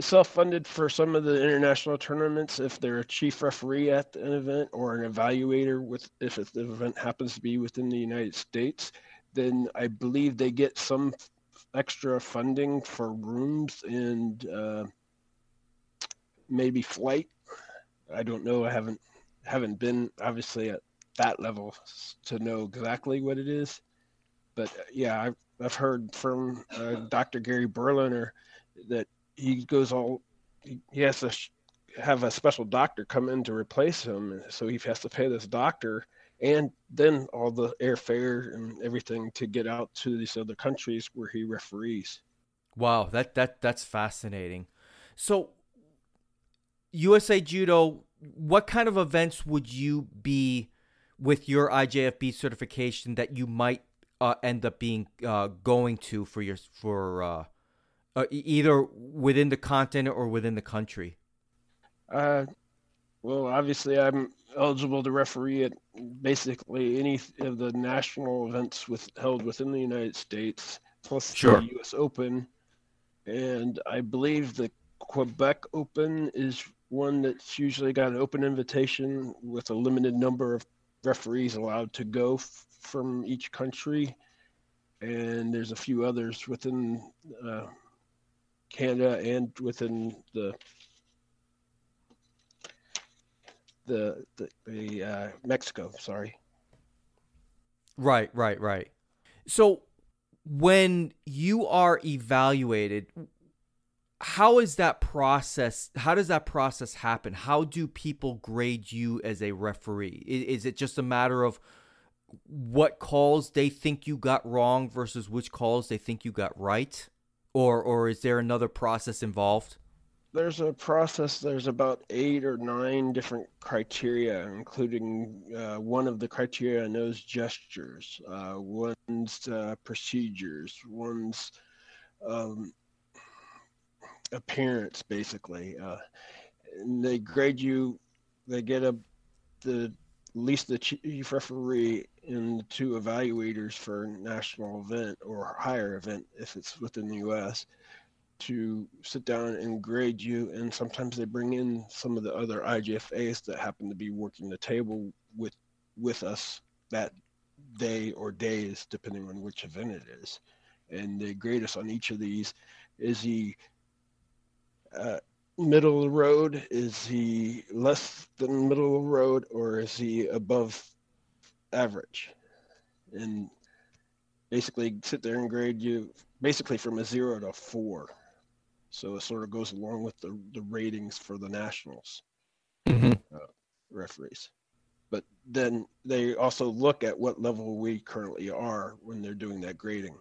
Self-funded for some of the international tournaments if they're a chief referee at an event or an evaluator with if the event happens to be within the United States, then I believe they get some extra funding for rooms and uh, maybe flight. I don't know. I haven't haven't been obviously at that level to know exactly what it is, but uh, yeah, I've I've heard from uh, Dr. Gary Berliner that he goes all he has to have a special doctor come in to replace him so he has to pay this doctor and then all the airfare and everything to get out to these other countries where he referees. Wow that that that's fascinating. So usa judo what kind of events would you be with your ijfb certification that you might uh, end up being uh, going to for your for uh, uh, either within the continent or within the country? Uh, well, obviously, I'm eligible to referee at basically any of the national events with, held within the United States, plus sure. the U.S. Open, and I believe the Quebec Open is one that's usually got an open invitation with a limited number of referees allowed to go f- from each country and there's a few others within uh, Canada and within the the the, the uh, Mexico. Sorry. Right, right, right. So when you are evaluated, how is that process? How does that process happen? How do people grade you as a referee? Is it just a matter of what calls they think you got wrong versus which calls they think you got right? Or or is there another process involved? There's a process. There's about eight or nine different criteria, including uh, one of the criteria knows gestures, uh, one's uh, procedures, one's um, appearance, basically. Uh, they grade you. They get a the least the chief referee and two evaluators for national event or higher event if it's within the U.S. to sit down and grade you, and sometimes they bring in some of the other IJFAs that happen to be working the table with with us that day or days, depending on which event it is, and they grade us on each of these. Is he uh, middle of the road? Is he less than middle of the road, or is he above average? And basically sit there and grade you basically from a zero to four. So it sort of goes along with the, the ratings for the nationals mm-hmm. uh, referees. But then they also look at what level we currently are when they're doing that grading.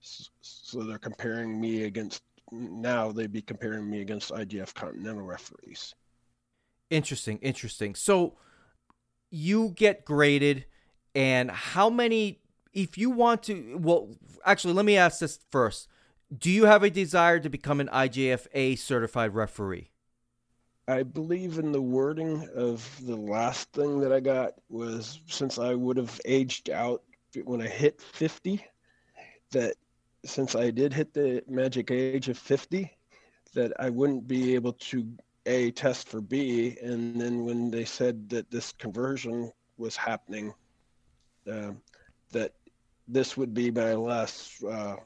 So they're comparing me against now they'd be comparing me against IJF Continental referees. Interesting, interesting. So you get graded, and how many? If you want to, well, actually, let me ask this first. Do you have a desire to become an IJFA certified referee? I believe in the wording of the last thing that I got was since I would have aged out when I hit 50, that since I did hit the magic age of 50, that I wouldn't be able to A, test for B. And then when they said that this conversion was happening, uh, that this would be my last uh,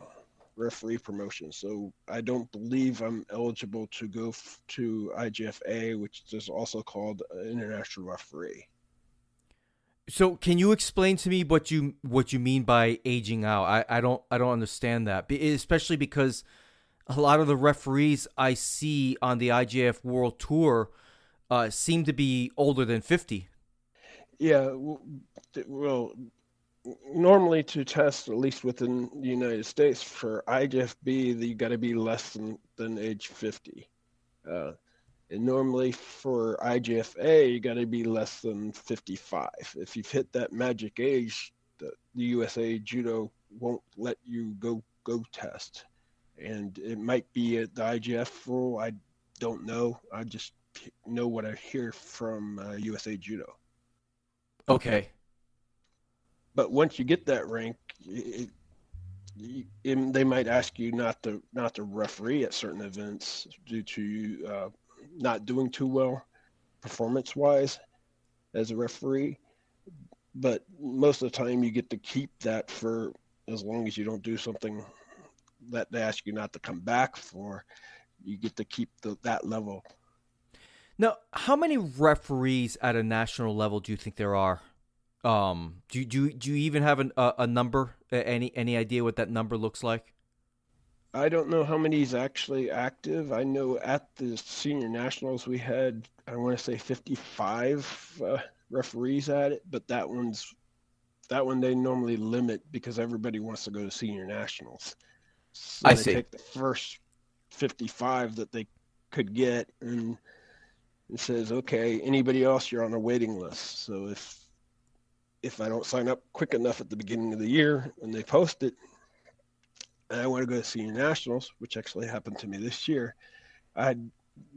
referee promotion. So I don't believe I'm eligible to go f- to IJFA, which is also called international referee. So can you explain to me what you what you mean by aging out? I, I don't I don't understand that, especially because a lot of the referees I see on the IJF World Tour uh, seem to be older than fifty. Yeah, well, normally to test at least within the United States for IJFB, you got to be less than than age fifty. Uh, and normally for IJFA, you got to be less than 55. If you've hit that magic age, the, the USA Judo won't let you go go test. And it might be at the IJF rule. I don't know. I just know what I hear from uh, USA Judo. Okay. But once you get that rank, it, it, they might ask you not to not to referee at certain events due to uh, not doing too well performance wise as a referee. But most of the time, you get to keep that for as long as you don't do something that they ask you not to come back for. You get to keep the, that level. Now, how many referees at a national level do you think there are? Um, do do do you even have an, a, a number? Any any idea what that number looks like? I don't know how many is actually active. I know at the senior nationals we had, I want to say 55 uh, referees at it, but that one's that one they normally limit because everybody wants to go to senior nationals. So I they see. Take the first 55 that they could get, and it says, okay, anybody else, you're on a waiting list. So if if I don't sign up quick enough at the beginning of the year when they post it, and I want to go to senior nationals, which actually happened to me this year. I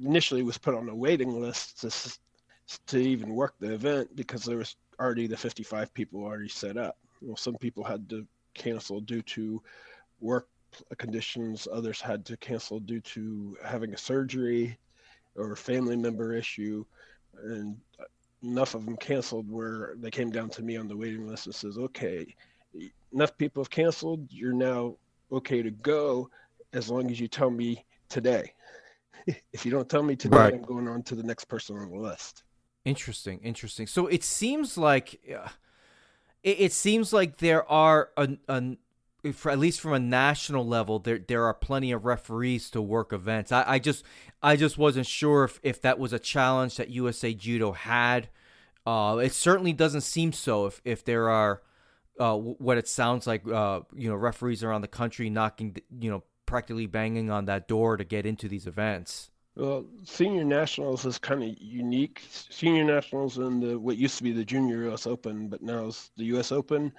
initially was put on a waiting list to to even work the event because there was already the 55 people already set up. Well, some people had to cancel due to work conditions. Others had to cancel due to having a surgery or a family member issue, and enough of them canceled where they came down to me on the waiting list and says, "Okay, enough people have canceled. You're now okay to go as long as you tell me today. if you don't tell me today, right. I'm going on to the next person on the list. Interesting, interesting. So it seems like uh, it, it, seems like there are an, an for at least from a national level, there there are plenty of referees to work events. I, I just I just wasn't sure if, if that was a challenge that USA Judo had. Uh, it certainly doesn't seem so. If if there are uh, what it sounds like, uh, you know, referees around the country knocking, you know, practically banging on that door to get into these events. Well, senior nationals is kind of unique. Senior nationals and the what used to be the Junior U.S. Open, but now it's the U.S. Open,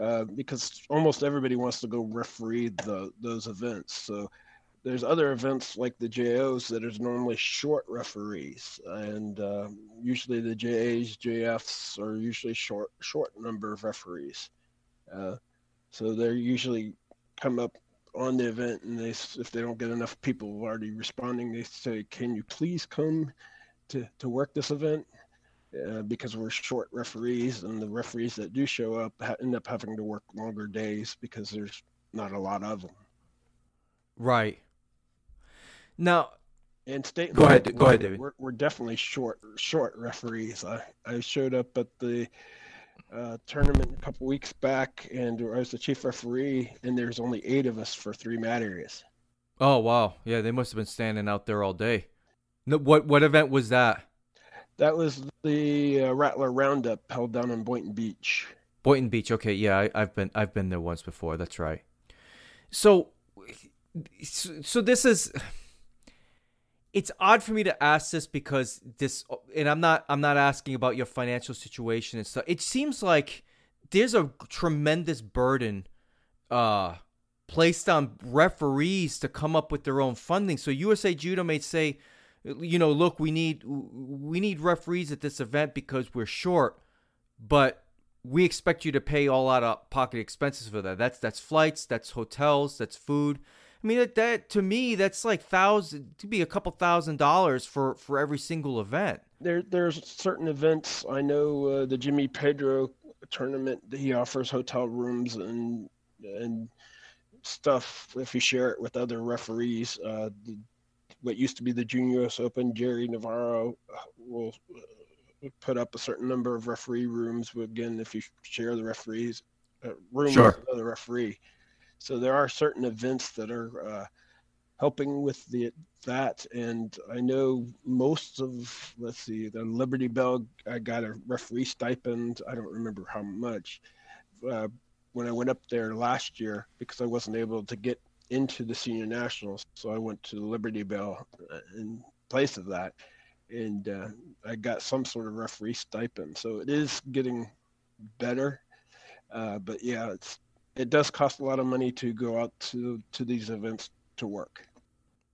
uh, because almost everybody wants to go referee the those events. So there's other events like the JOs that is normally short referees, and uh, usually the JAs, JFs are usually short short number of referees. Uh, so they're usually come up on the event and they if they don't get enough people already responding they say can you please come to to work this event uh, because we're short referees and the referees that do show up ha- end up having to work longer days because there's not a lot of them right now and state go ahead go ahead David. We're, we're definitely short short referees i i showed up at the uh, tournament a couple weeks back, and I was the chief referee, and there's only eight of us for three mat areas. Oh wow, yeah, they must have been standing out there all day. No, what what event was that? That was the uh, Rattler Roundup held down in Boynton Beach. Boynton Beach, okay, yeah, I, I've been I've been there once before. That's right. So, so this is it's odd for me to ask this because this and I'm not I'm not asking about your financial situation and stuff. It seems like there's a tremendous burden uh placed on referees to come up with their own funding. So USA Judo may say, you know, look, we need we need referees at this event because we're short, but we expect you to pay all out of pocket expenses for that. That's that's flights, that's hotels, that's food. I mean, that, that to me, that's like thousand to be a couple thousand dollars for for every single event. There, there's certain events. I know uh, the Jimmy Pedro tournament. He offers hotel rooms and and stuff if you share it with other referees. Uh, the, what used to be the Junior US Open, Jerry Navarro uh, will uh, put up a certain number of referee rooms. Again, if you share the referees uh, room sure. with another referee. So there are certain events that are uh, helping with the that, and I know most of let's see, the Liberty Bell. I got a referee stipend. I don't remember how much. Uh, when I went up there last year because I wasn't able to get into the senior nationals, so I went to Liberty Bell uh, in place of that, and uh, I got some sort of referee stipend. So it is getting better, uh, but yeah, it's it does cost a lot of money to go out to to these events to work.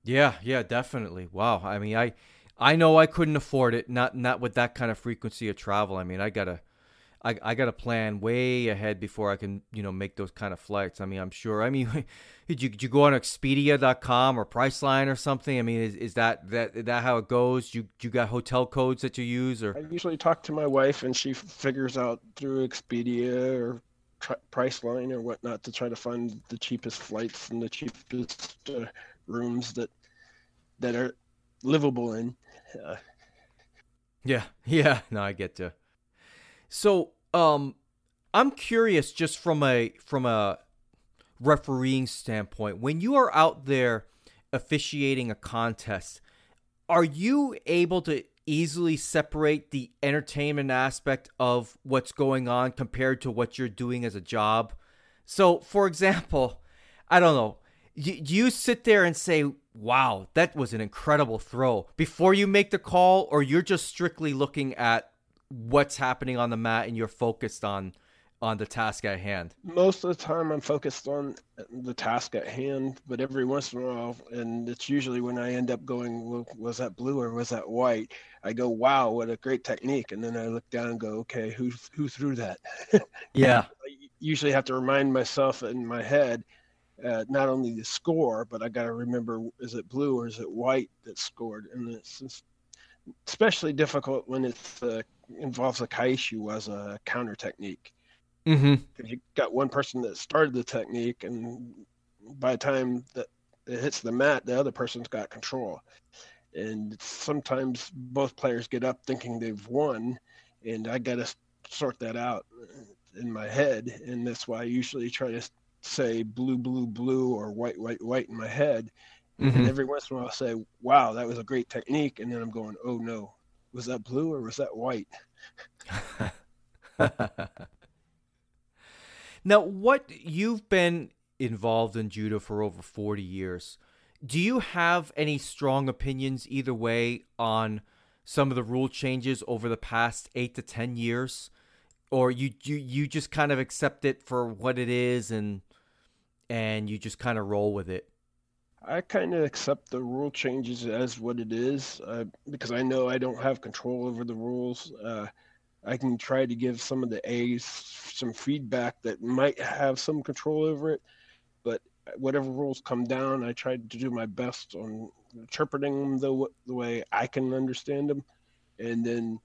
Yeah, yeah, definitely. Wow. I mean, I I know I couldn't afford it, not not with that kind of frequency of travel. I mean, I gotta I, I got to plan way ahead before I can, you know, make those kind of flights. I mean, I'm sure. I mean, did you, did you go on Expedia.com or Priceline or something? I mean, is, is that that is that how it goes? You you got hotel codes that you use, or I usually talk to my wife and she figures out through Expedia or Priceline or whatnot to try to find the cheapest flights and the cheapest uh, rooms that that are livable in. Uh, yeah, yeah, no, I get to. So, um, I'm curious, just from a from a refereeing standpoint, when you are out there officiating a contest, are you able to easily separate the entertainment aspect of what's going on compared to what you're doing as a job. So, for example, I don't know, do you sit there and say, wow, that was an incredible throw before you make the call, or you're just strictly looking at what's happening on the mat and you're focused on on the task at hand? Most of the time, I'm focused on the task at hand, but every once in a while, and it's usually when I end up going, well, was that blue or was that white? I go, wow, what a great technique, and then I look down and go, okay, who who threw that? yeah. I usually have to remind myself in my head. Uh, not only the score, but I got to remember is it blue or is it white that scored? And it's, especially difficult when it uh, involves a kaeshi as a counter technique Mm-hmm. you got one person that started the technique, and by the time that it hits the mat, the other person's got control. And sometimes both players get up thinking they've won, and I got to sort that out in my head. And that's why I usually try to say blue, blue, blue, or white, white, white in my head. Mm-hmm. And every once in a while, I'll say, wow, that was a great technique. And then I'm going, oh no, was that blue or was that white? now, what you've been involved in judo for over 40 years. Do you have any strong opinions either way on some of the rule changes over the past 8 to 10 years or you you you just kind of accept it for what it is and and you just kind of roll with it? I kind of accept the rule changes as what it is uh, because I know I don't have control over the rules. Uh, I can try to give some of the A's some feedback that might have some control over it, but whatever rules come down, I try to do my best on interpreting them the, the way I can understand them, and then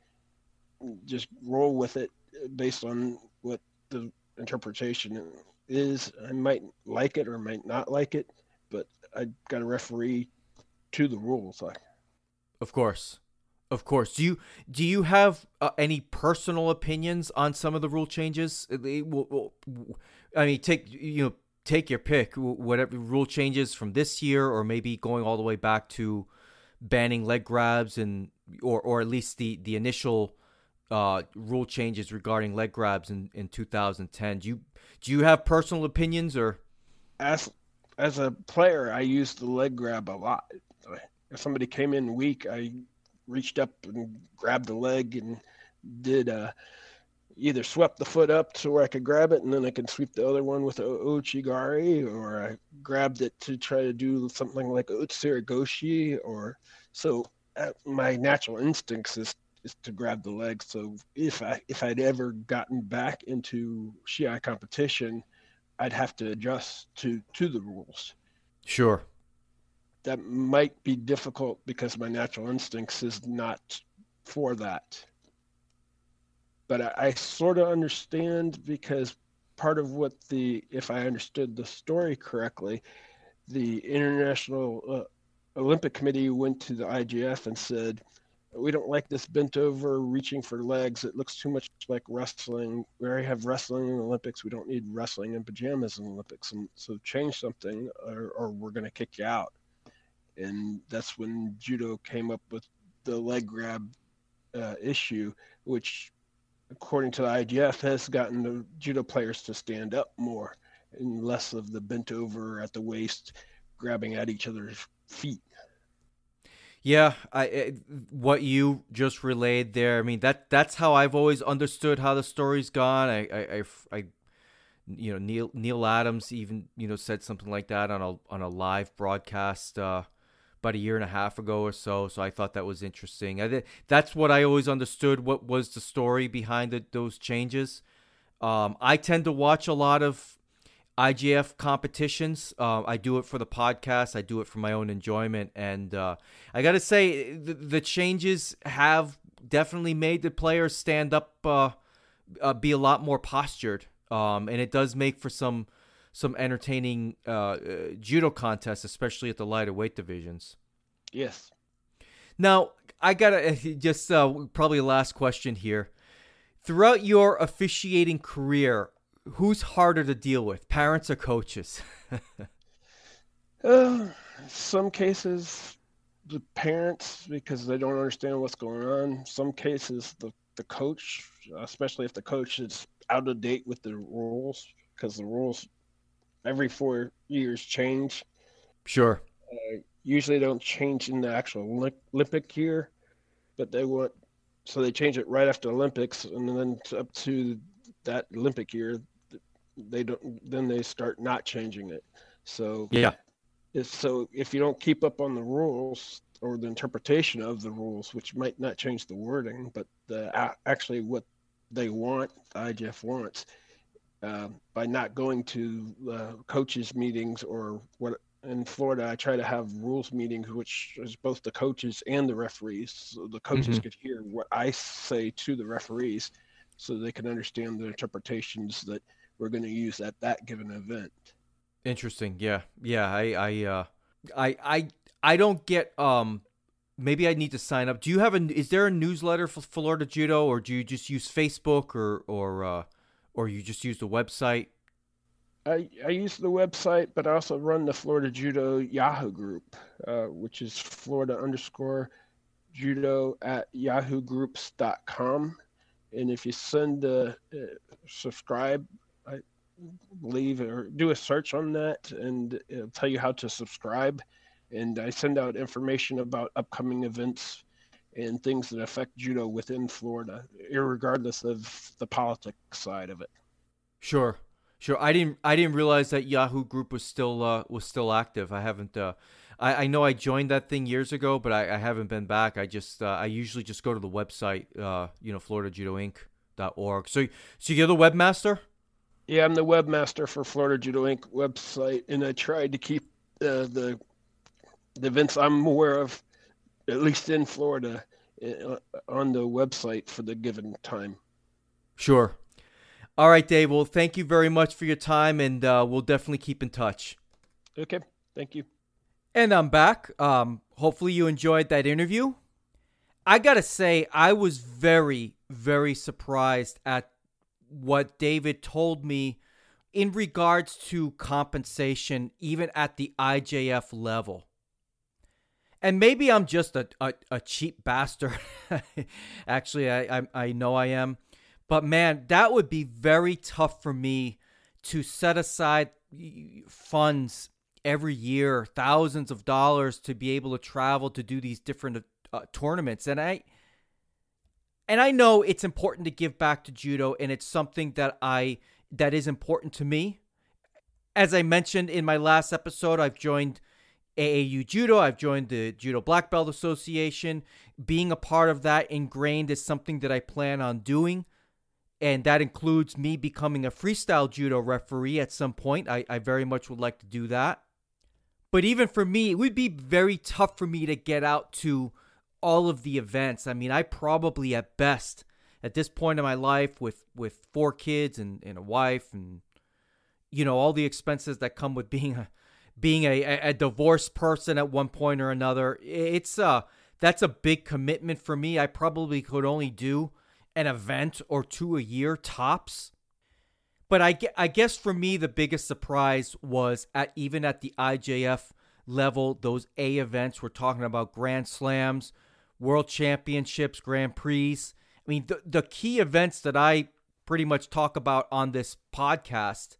just roll with it based on what the interpretation is. I might like it or might not like it, but I got a referee to the rules. Like, of course. Of course. Do you do you have uh, any personal opinions on some of the rule changes? I mean, take you know take your pick. Whatever rule changes from this year, or maybe going all the way back to banning leg grabs and or or at least the the initial uh, rule changes regarding leg grabs in, in 2010. Do you do you have personal opinions or? As as a player, I used the leg grab a lot. If somebody came in weak, I reached up and grabbed the leg and did uh, either swept the foot up to where I could grab it and then I could sweep the other one with a ouchigari, or I grabbed it to try to do something like utsurigoshi, or so uh, my natural instincts is is to grab the leg. So if I if I'd ever gotten back into Shiai competition, I'd have to adjust to to the rules. Sure that might be difficult because my natural instincts is not for that. But I, I sort of understand because part of what the, if I understood the story correctly, the International uh, Olympic Committee went to the IJF and said, we don't like this bent over reaching for legs. It looks too much like wrestling. We already have wrestling in the Olympics. We don't need wrestling in pajamas in the Olympics. And so change something or, or we're going to kick you out and that's when judo came up with the leg grab uh, issue, which, according to the IJF, has gotten the judo players to stand up more and less of the bent over at the waist, grabbing at each other's feet. Yeah, I what you just relayed there. I mean that that's how I've always understood how the story's gone. I I, I, I you know Neil Neil Adams even you know said something like that on a on a live broadcast uh, about a year and a half ago or so. So I thought that was interesting. I, that's what I always understood. What was the story behind the, those changes? Um, I tend to watch a lot of IJF competitions. Uh, I do it for the podcast. I do it for my own enjoyment, and uh, I got to say the, the, changes have definitely made the players stand up, uh, uh, be a lot more postured, um, and it does make for some some entertaining uh, uh, judo contests, especially at the lighter weight divisions. Yes. Now, I gotta just uh, probably last question here. Throughout your officiating career, who's harder to deal with, parents or coaches? uh, some cases, the parents because they don't understand what's going on. Some cases, the the coach, especially if the coach is out of date with the rules, because the rules every four years change. Sure. Uh, usually don't change in the actual Olympic year, but they want so they change it right after Olympics, and then up to that Olympic year, they don't. Then they start not changing it. So yeah. if, So if you don't keep up on the rules or the interpretation of the rules, which might not change the wording, but the actually what they want, the IJF wants, uh, by not going to uh, coaches meetings or what in Florida I try to have rules meetings which is both the coaches and the referees so the coaches mm-hmm. could hear what I say to the referees so they can understand the interpretations that we're going to use at that given event. Interesting. Yeah. Yeah. I I uh I I I don't get um maybe I need to sign up. Do you have a is there a newsletter for Florida Judo or do you just use Facebook or or uh or you just use the website? I, I use the website, but I also run the Florida Judo Yahoo group, uh, which is Florida underscore judo at yahoogroups.com. And if you send a uh, subscribe, I believe, or do a search on that, and it'll tell you how to subscribe. And I send out information about upcoming events and things that affect judo within Florida, regardless of the politics side of it. Sure. Sure, I didn't. I didn't realize that Yahoo Group was still uh, was still active. I haven't. Uh, I, I know I joined that thing years ago, but I, I haven't been back. I just. Uh, I usually just go to the website. Uh, you know, FloridaJudoInc.org. So, so you're the webmaster. Yeah, I'm the webmaster for Florida Judo Inc. website, and I tried to keep uh, the the events I'm aware of, at least in Florida, uh, on the website for the given time. Sure. All right, Dave. Well, thank you very much for your time, and uh, we'll definitely keep in touch. Okay. Thank you. And I'm back. Um, hopefully, you enjoyed that interview. I got to say, I was very, very surprised at what David told me in regards to compensation, even at the IJF level. And maybe I'm just a, a, a cheap bastard. Actually, I, I, I know I am. But man, that would be very tough for me to set aside funds every year, thousands of dollars to be able to travel to do these different uh, tournaments. And I and I know it's important to give back to judo and it's something that I that is important to me. As I mentioned in my last episode, I've joined AAU Judo, I've joined the Judo Black Belt Association. Being a part of that ingrained is something that I plan on doing and that includes me becoming a freestyle judo referee at some point. I, I very much would like to do that. But even for me, it would be very tough for me to get out to all of the events. I mean, I probably at best at this point in my life with with four kids and, and a wife and you know all the expenses that come with being a being a, a divorced person at one point or another it's uh that's a big commitment for me i probably could only do an event or two a year tops. But I, I guess for me, the biggest surprise was at even at the IJF level, those A events. We're talking about Grand Slams, World Championships, Grand Prix. I mean, the, the key events that I pretty much talk about on this podcast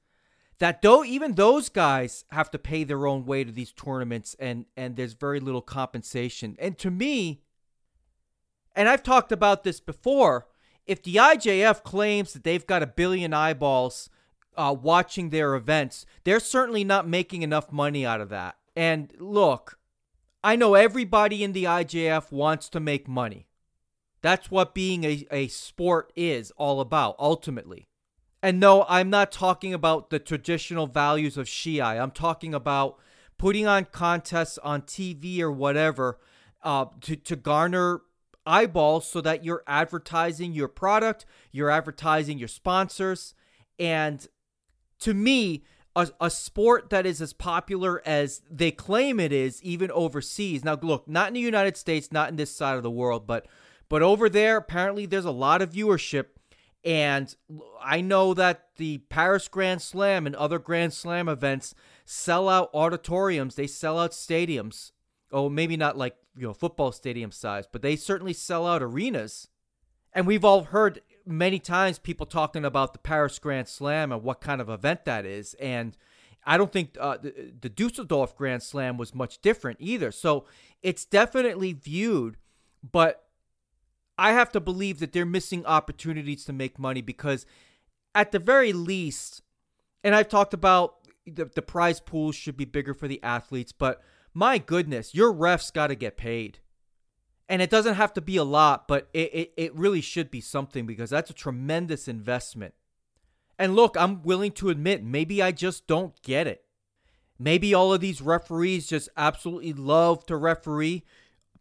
that though even those guys have to pay their own way to these tournaments and and there's very little compensation and to me and I've talked about this before if the IJF claims that they've got a billion eyeballs uh, watching their events, they're certainly not making enough money out of that. And look, I know everybody in the IJF wants to make money. That's what being a, a sport is all about, ultimately. And no, I'm not talking about the traditional values of Shiai. I'm talking about putting on contests on TV or whatever uh, to, to garner eyeballs so that you're advertising your product, you're advertising your sponsors. And to me, a, a sport that is as popular as they claim it is, even overseas. Now, look, not in the United States, not in this side of the world, but but over there, apparently, there's a lot of viewership. And I know that the Paris Grand Slam and other Grand Slam events sell out auditoriums, they sell out stadiums. Oh, maybe not like you know football stadium size, but they certainly sell out arenas. And we've all heard many times people talking about the Paris Grand Slam and what kind of event that is, and I don't think uh, the, the Dusseldorf Grand Slam was much different either. So it's definitely viewed, but I have to believe that they're missing opportunities to make money because, at the very least, and I've talked about the, the prize pools should be bigger for the athletes, but my goodness, your refs got to get paid. And it doesn't have to be a lot, but it, it, it really should be something because that's a tremendous investment. And look, I'm willing to admit, maybe I just don't get it. Maybe all of these referees just absolutely love to referee.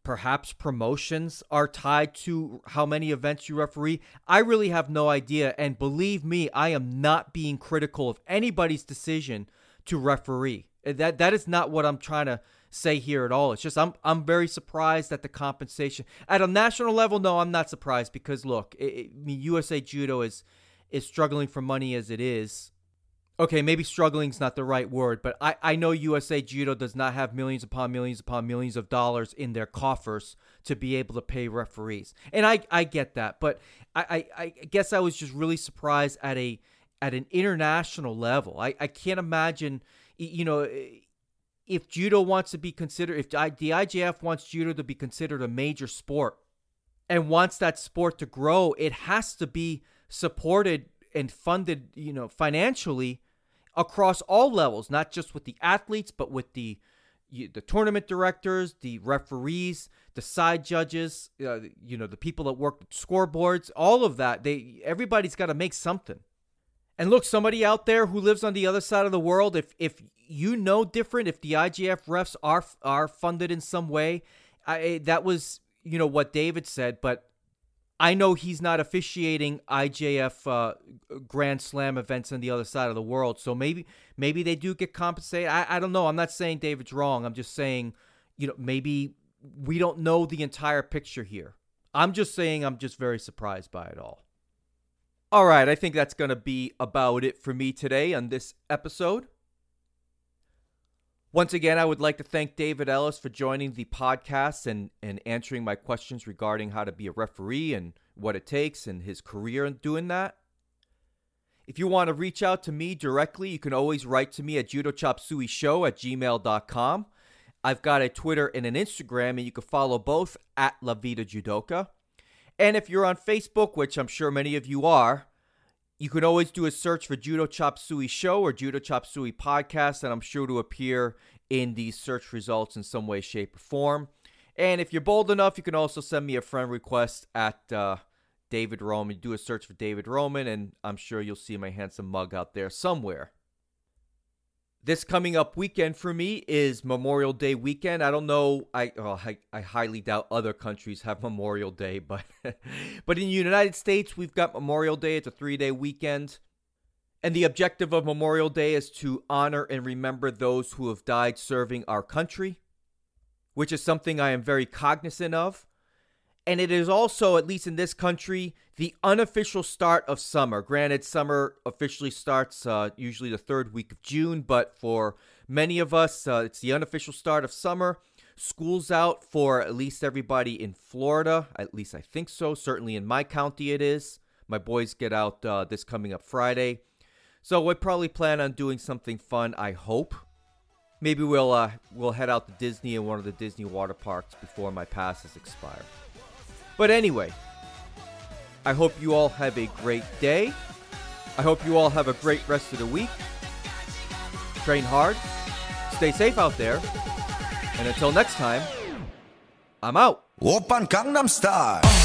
perhaps promotions are tied to how many events you referee. I really have no idea. And believe me, I am not being critical of anybody's decision to referee. That that is not what I'm trying to say here at all. It's just I'm I'm very surprised at the compensation at a national level. No, I'm not surprised because look, it, it, I mean, USA Judo is is struggling for money as it is okay, maybe struggling is not the right word, but I, I know USA Judo does not have millions upon millions upon millions of dollars in their coffers to be able to pay referees. And I, I get that, but I, I, I guess I was just really surprised at a at an international level. I, I can't imagine, you know, if judo wants to be considered, if the IJF wants judo to be considered a major sport and wants that sport to grow, it has to be supported and funded, you know, financially across all levels, not just with the athletes, but with the the tournament directors, the referees, the side judges, uh, you know, the people that work with scoreboards, all of that. They everybody's got to make something. And look, somebody out there who lives on the other side of the world, if if you know different, if the IJF refs are are funded in some way, I, that was you know what David said, but I know he's not officiating IJF uh, Grand Slam events on the other side of the world, so maybe maybe they do get compensated. I, I don't know. I'm not saying David's wrong. I'm just saying, you know, maybe we don't know the entire picture here. I'm just saying I'm just very surprised by it all. All right, I think that's going to be about it for me today on this episode. Once again, I would like to thank David Ellis for joining the podcast and, and answering my questions regarding how to be a referee and what it takes and his career in doing that. If you want to reach out to me directly, you can always write to me at judochopsuey at gmail.com. I've got a Twitter and an Instagram, and you can follow both at La Vida Judoka. And if you're on Facebook, which I'm sure many of you are, you can always do a search for Judo Chop Suey Show or Judo Chop Suey Podcast, and I'm sure to appear in these search results in some way, shape, or form. And if you're bold enough, you can also send me a friend request at uh, David Roman. Do a search for David Roman, and I'm sure you'll see my handsome mug out there somewhere. This coming up weekend for me is Memorial Day weekend. I don't know. I well, I, I highly doubt other countries have Memorial Day, but but in the United States we've got Memorial Day. It's a three day weekend, and the objective of Memorial Day is to honor and remember those who have died serving our country, which is something I am very cognizant of. And it is also, at least in this country, the unofficial start of summer. Granted, summer officially starts uh, usually the third week of June, but for many of us, uh, it's the unofficial start of summer. School's out for at least everybody in Florida. At least I think so. Certainly in my county, it is. My boys get out uh, this coming up Friday. So we probably plan on doing something fun, I hope. Maybe we'll uh, we'll head out to Disney and one of the Disney water parks before my passes expire. But anyway, I hope you all have a great day. I hope you all have a great rest of the week. Train hard, stay safe out there, and until next time, I'm out. Oppa Gangnam Style.